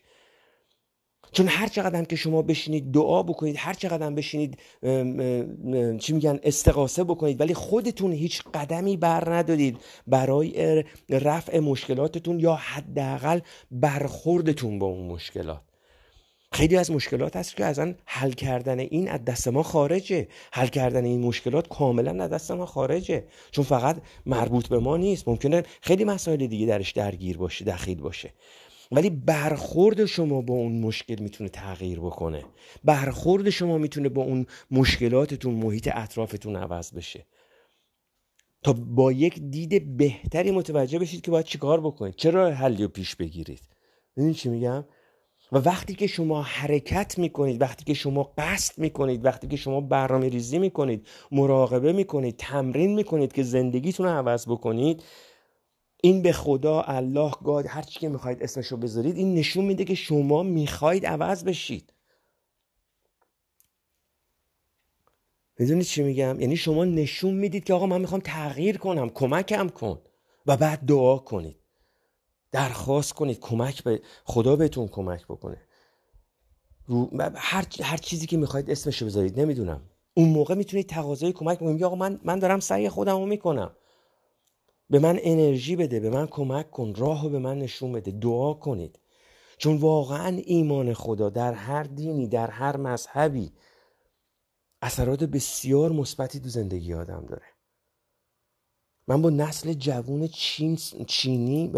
چون هر چقدر که شما بشینید دعا بکنید هر چقدر بشینید چی میگن استقاسه بکنید ولی خودتون هیچ قدمی بر ندادید برای رفع مشکلاتتون یا حداقل برخوردتون با اون مشکلات. خیلی از مشکلات هست که ازن حل کردن این از دست ما خارجه. حل کردن این مشکلات کاملا از دست ما خارجه. چون فقط مربوط به ما نیست. ممکنه خیلی مسائل دیگه درش درگیر باشه دخیل باشه. ولی برخورد شما با اون مشکل می‌تونه تغییر بکنه. برخورد شما می‌تونه با اون مشکلاتتون محیط اطرافتون عوض بشه. تا با یک دید بهتری متوجه بشید که باید چیکار بکنید. چرا حلی رو پیش بگیرید؟ ببینید چی میگم؟ و وقتی که شما حرکت می‌کنید وقتی که شما قصد می‌کنید وقتی که شما برنامه ریزی می‌کنید مراقبه می‌کنید تمرین می‌کنید که زندگیتون رو عوض بکنید این به خدا الله گاد هر چی که می‌خواید اسمش رو بذارید این نشون میده که شما می‌خواید عوض بشید. می‌دونید چی میگم؟ یعنی شما نشون می‌دید که آقا من می‌خوام تغییر کنم کمکم کن و بعد دعا کنید. درخواست کنید کمک به خدا بهتون کمک بکنه. رو هر هر چیزی که می‌خواید اسمش رو بذارید نمی‌دونم. اون موقع می‌تونید تقاضای کمک بکنید. آقا من من دارم سعی خودم رو می‌کنم. به من انرژی بده به من کمک کن راه به من نشون بده دعا کنید. چون واقعا ایمان خدا در هر دینی در هر مذهبی اثرات بسیار مثبتی تو زندگی آدم داره. من با نسل جوون چین چینی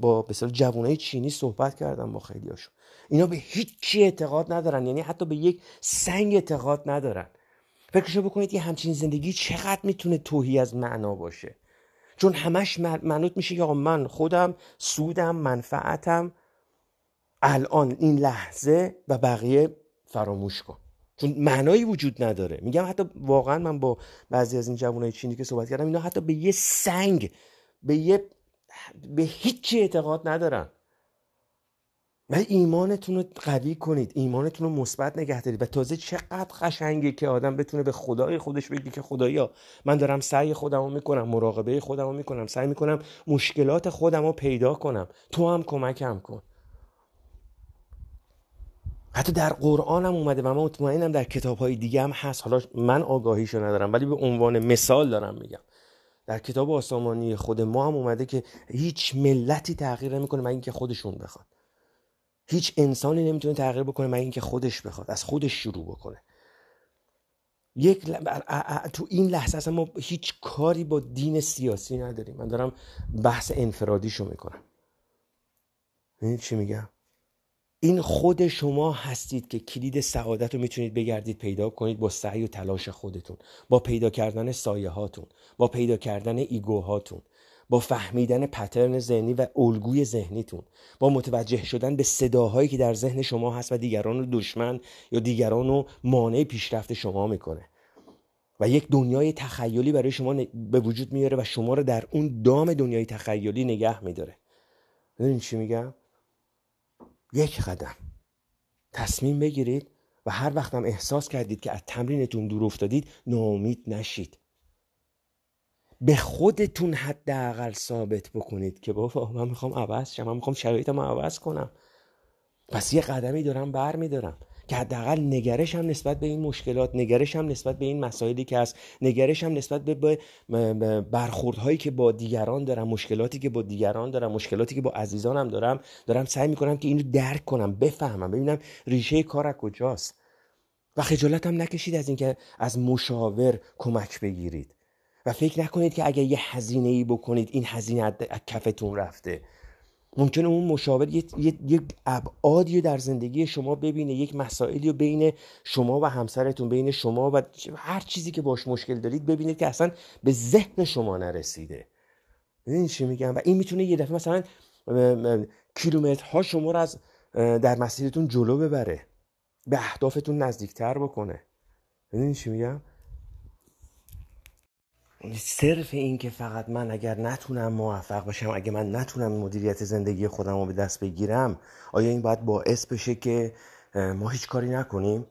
با مثلا جوانای چینی صحبت کردم با خیلی هاشون اینا به هیچی اعتقاد ندارن یعنی حتی به یک سنگ اعتقاد ندارن. فکرشو بکنید که همچین زندگی چقدر می‌تونه توهی از معنا باشه؟ چون همش منوط میشه که آقا من خودم سودم منفعتم. الان این لحظه و بقیه فراموش کن. چون معنایی وجود نداره. میگم حتی واقعا من با بعضی از این جوانای چینی که صحبت کردم اینا حتی به یه سنگ به یه به هیچی اعتقاد ندارن. ولی ایمانتون رو قوی کنید ایمانتون رو مثبت نگه دارید. و تازه چقدر قشنگه که آدم بتونه به خدای خودش بگه که خدایا من دارم سعی خودم رو می‌کنم مراقبه خودم رو می‌کنم سعی می‌کنم مشکلات خودم رو پیدا کنم. تو هم کمکم کن. حتی در قرآن هم اومده و من مطمئنم در کتاب های دیگه هم هست. حالا من آگاهیشو ندارم ولی به عنوان مثال دارم میگم. در کتاب آسمانی خود ما هم اومده که هیچ ملتی تغییر نمی‌کنه مگر اینکه خودشون بخواد هیچ انسانی نمی‌تونه تغییر بکنه مگر اینکه خودش بخواد از خودش شروع بکنه. یک تو این لحظه اصلا ما هیچ کاری با دین سیاسی نداریم. من دارم بحث انفرادیشو می‌کنم. این چی میگم؟ این خود شما هستید که کلید سعادت رو می‌تونید بگردید پیدا کنید با سعی و تلاش خودتون با پیدا کردن سایه هاتون با پیدا کردن ایگوهاتون. با فهمیدن پترن ذهنی و الگوی ذهنیتون با متوجه شدن به صداهایی که در ذهن شما هست و دیگران رو دشمن یا دیگران رو مانع پیشرفت شما می‌کنه. و یک دنیای تخیلی برای شما به وجود میاره و شما رو در اون دام دنیای تخیلی نگه میداره. ببینید چی میگم؟ یک قدم. تصمیم بگیرید و هر وقتم احساس کردید که از تمرینتون دور افتادید ناامید نشید. به خودتون حداقل ثابت بکنید که بابا من می‌خوام عوض شم من می‌خوام شرایطم عوض کنم. پس یه قدمی دارم بر میدارم که حداقل نگرش هم نسبت به این مشکلات نگرش هم نسبت به این مسائلی که هست نگرش هم نسبت به برخوردهایی که با دیگران دارم مشکلاتی که با دیگران دارم مشکلاتی که با عزیزانم دارم دارم سعی می‌کنم که اینو درک کنم بفهمم ببینم ریشه کار از کجاست. و خجالت هم نکشید از اینکه از مشاور کمک بگیرید. و فکر نکنید که اگر یه هزینه ای بکنید این هزینه از کفتون رفته. ممکنه اون مشاور یک ابعادی در زندگی شما ببینه یک مسائلی رو بین شما و همسرتون بین شما و هر چیزی که باش مشکل دارید ببینید که اصلا به ذهن شما نرسیده. این چی میگم؟ و این می‌تونه یه دفعه مثلا کیلومترها شما رو از در مسیرتون جلو ببره. به اهدافتون نزدیکتر بکنه. ببینید چی میگم؟ صرف این که فقط من اگر نتونم موفق باشم اگر من نتونم مدیریت زندگی خودم رو به دست بگیرم آیا این باید باعث بشه که ما هیچ کاری نکنیم؟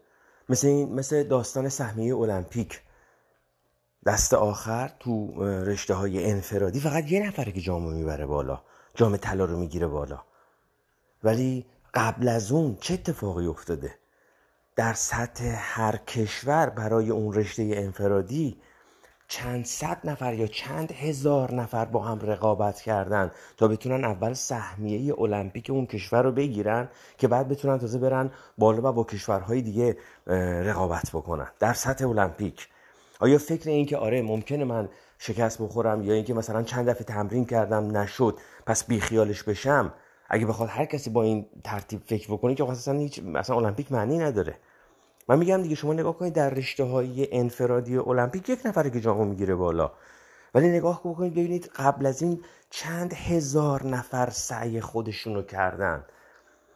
مثل, این مثل داستان سهمیه المپیک. دست آخر تو رشته های انفرادی فقط یه نفره که جامو می‌بره بالا جام طلا رو می‌گیره بالا. ولی قبل از اون چه اتفاقی افتاده؟ در سطح هر کشور برای اون رشته انفرادی چند صد نفر یا چند هزار نفر با هم رقابت کردن تا بتونن اول سهمیه المپیک اون کشور رو بگیرن که بعد بتونن تازه برن بالا و با کشورهای دیگه رقابت بکنن در سطح المپیک. آیا فکر این که آره ممکنه من شکست بخورم یا اینکه مثلا چند دفعه تمرین کردم نشد پس بیخیالش بشم؟ اگه بخواد هر کسی با این ترتیب فکر بکنه که اصلا هیچ مثلا المپیک معنی نداره. من میگم دیگه شما نگاه کنید در رشته های انفرادی المپیک یک نفره که جامو می‌گیره بالا. ولی نگاه کنید ببینید قبل از این چند هزار نفر سعی خودشون رو کردن.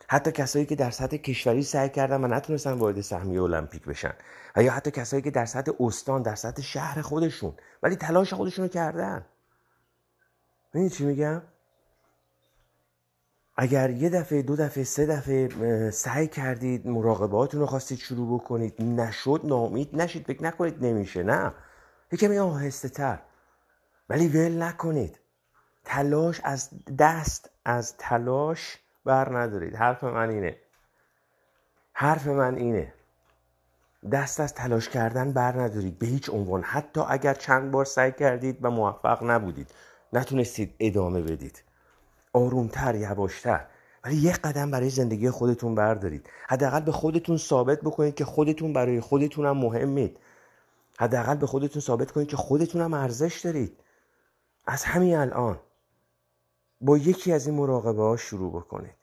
حتی کسایی که در سطح کشوری سعی کردن و نتونستن وارد سهمیه المپیک بشن. و یا حتی کسایی که در سطح استان در سطح شهر خودشون ولی تلاش خودشون رو کردن. ببینید چی میگم؟ اگر یه دفعه دو دفعه سه دفعه سعی کردید مراقباتون رو خواستید شروع بکنید نشد نامید نشید فکر نکنید نمیشه نه. یه کمی آهسته تر. ولی ول نکنید. تلاش از دست از تلاش بر ندارید. حرف من اینه. حرف من اینه. دست از تلاش کردن بر ندارید. به هیچ عنوان. حتی اگر چند بار سعی کردید و موفق نبودید. نتونستید ادامه بدید. آرومتر یواشتر. ولی یک قدم برای زندگی خودتون بردارید. حداقل به خودتون ثابت بکنید که خودتون برای خودتون هم مهمید. حداقل به خودتون ثابت کنید که خودتون هم ارزش دارید. از همین الان با یکی از این مراقبه ها شروع بکنید.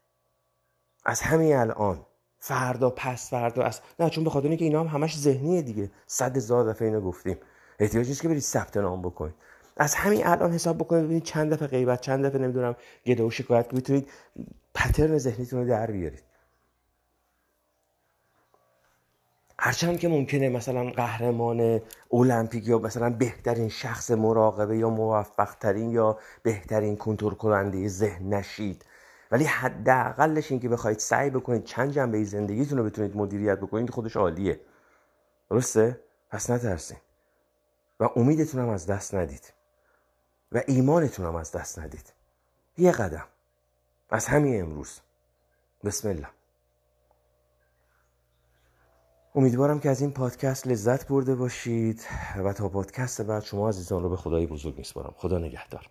از همین الان فردا پس فردا از نه چون به خاطر اینکه اینا هم همش ذهنیه دیگه. صد هزار دفعه اینو گفتیم. احتیاج نیست که برید ثبت نام بکنید. از همین الان حساب بکنید ببینید چند دفعه غیبت چند دفعه نمی‌دونم گده و شکایت که بتونید پترن ذهنیتون رو در بیارید. هرچند که ممکنه مثلا قهرمان المپیک یا مثلا بهترین شخص مراقبه یا موفق ترین یا بهترین کنترل کننده ذهن نشید. ولی حداقلش این که بخواید سعی بکنید چند جنبه زندگیتون رو بتونید مدیریت بکنید خودش عالیه. درسته؟ پس نترسین. و امیدتون هم از دست ندید. و ایمانتون هم از دست ندید. یه قدم. از همین امروز. بسم الله. امیدوارم که از این پادکست لذت برده باشید و تا پادکست بعد شما عزیزان رو به خدای بزرگ میسپارم. خدا نگهدار.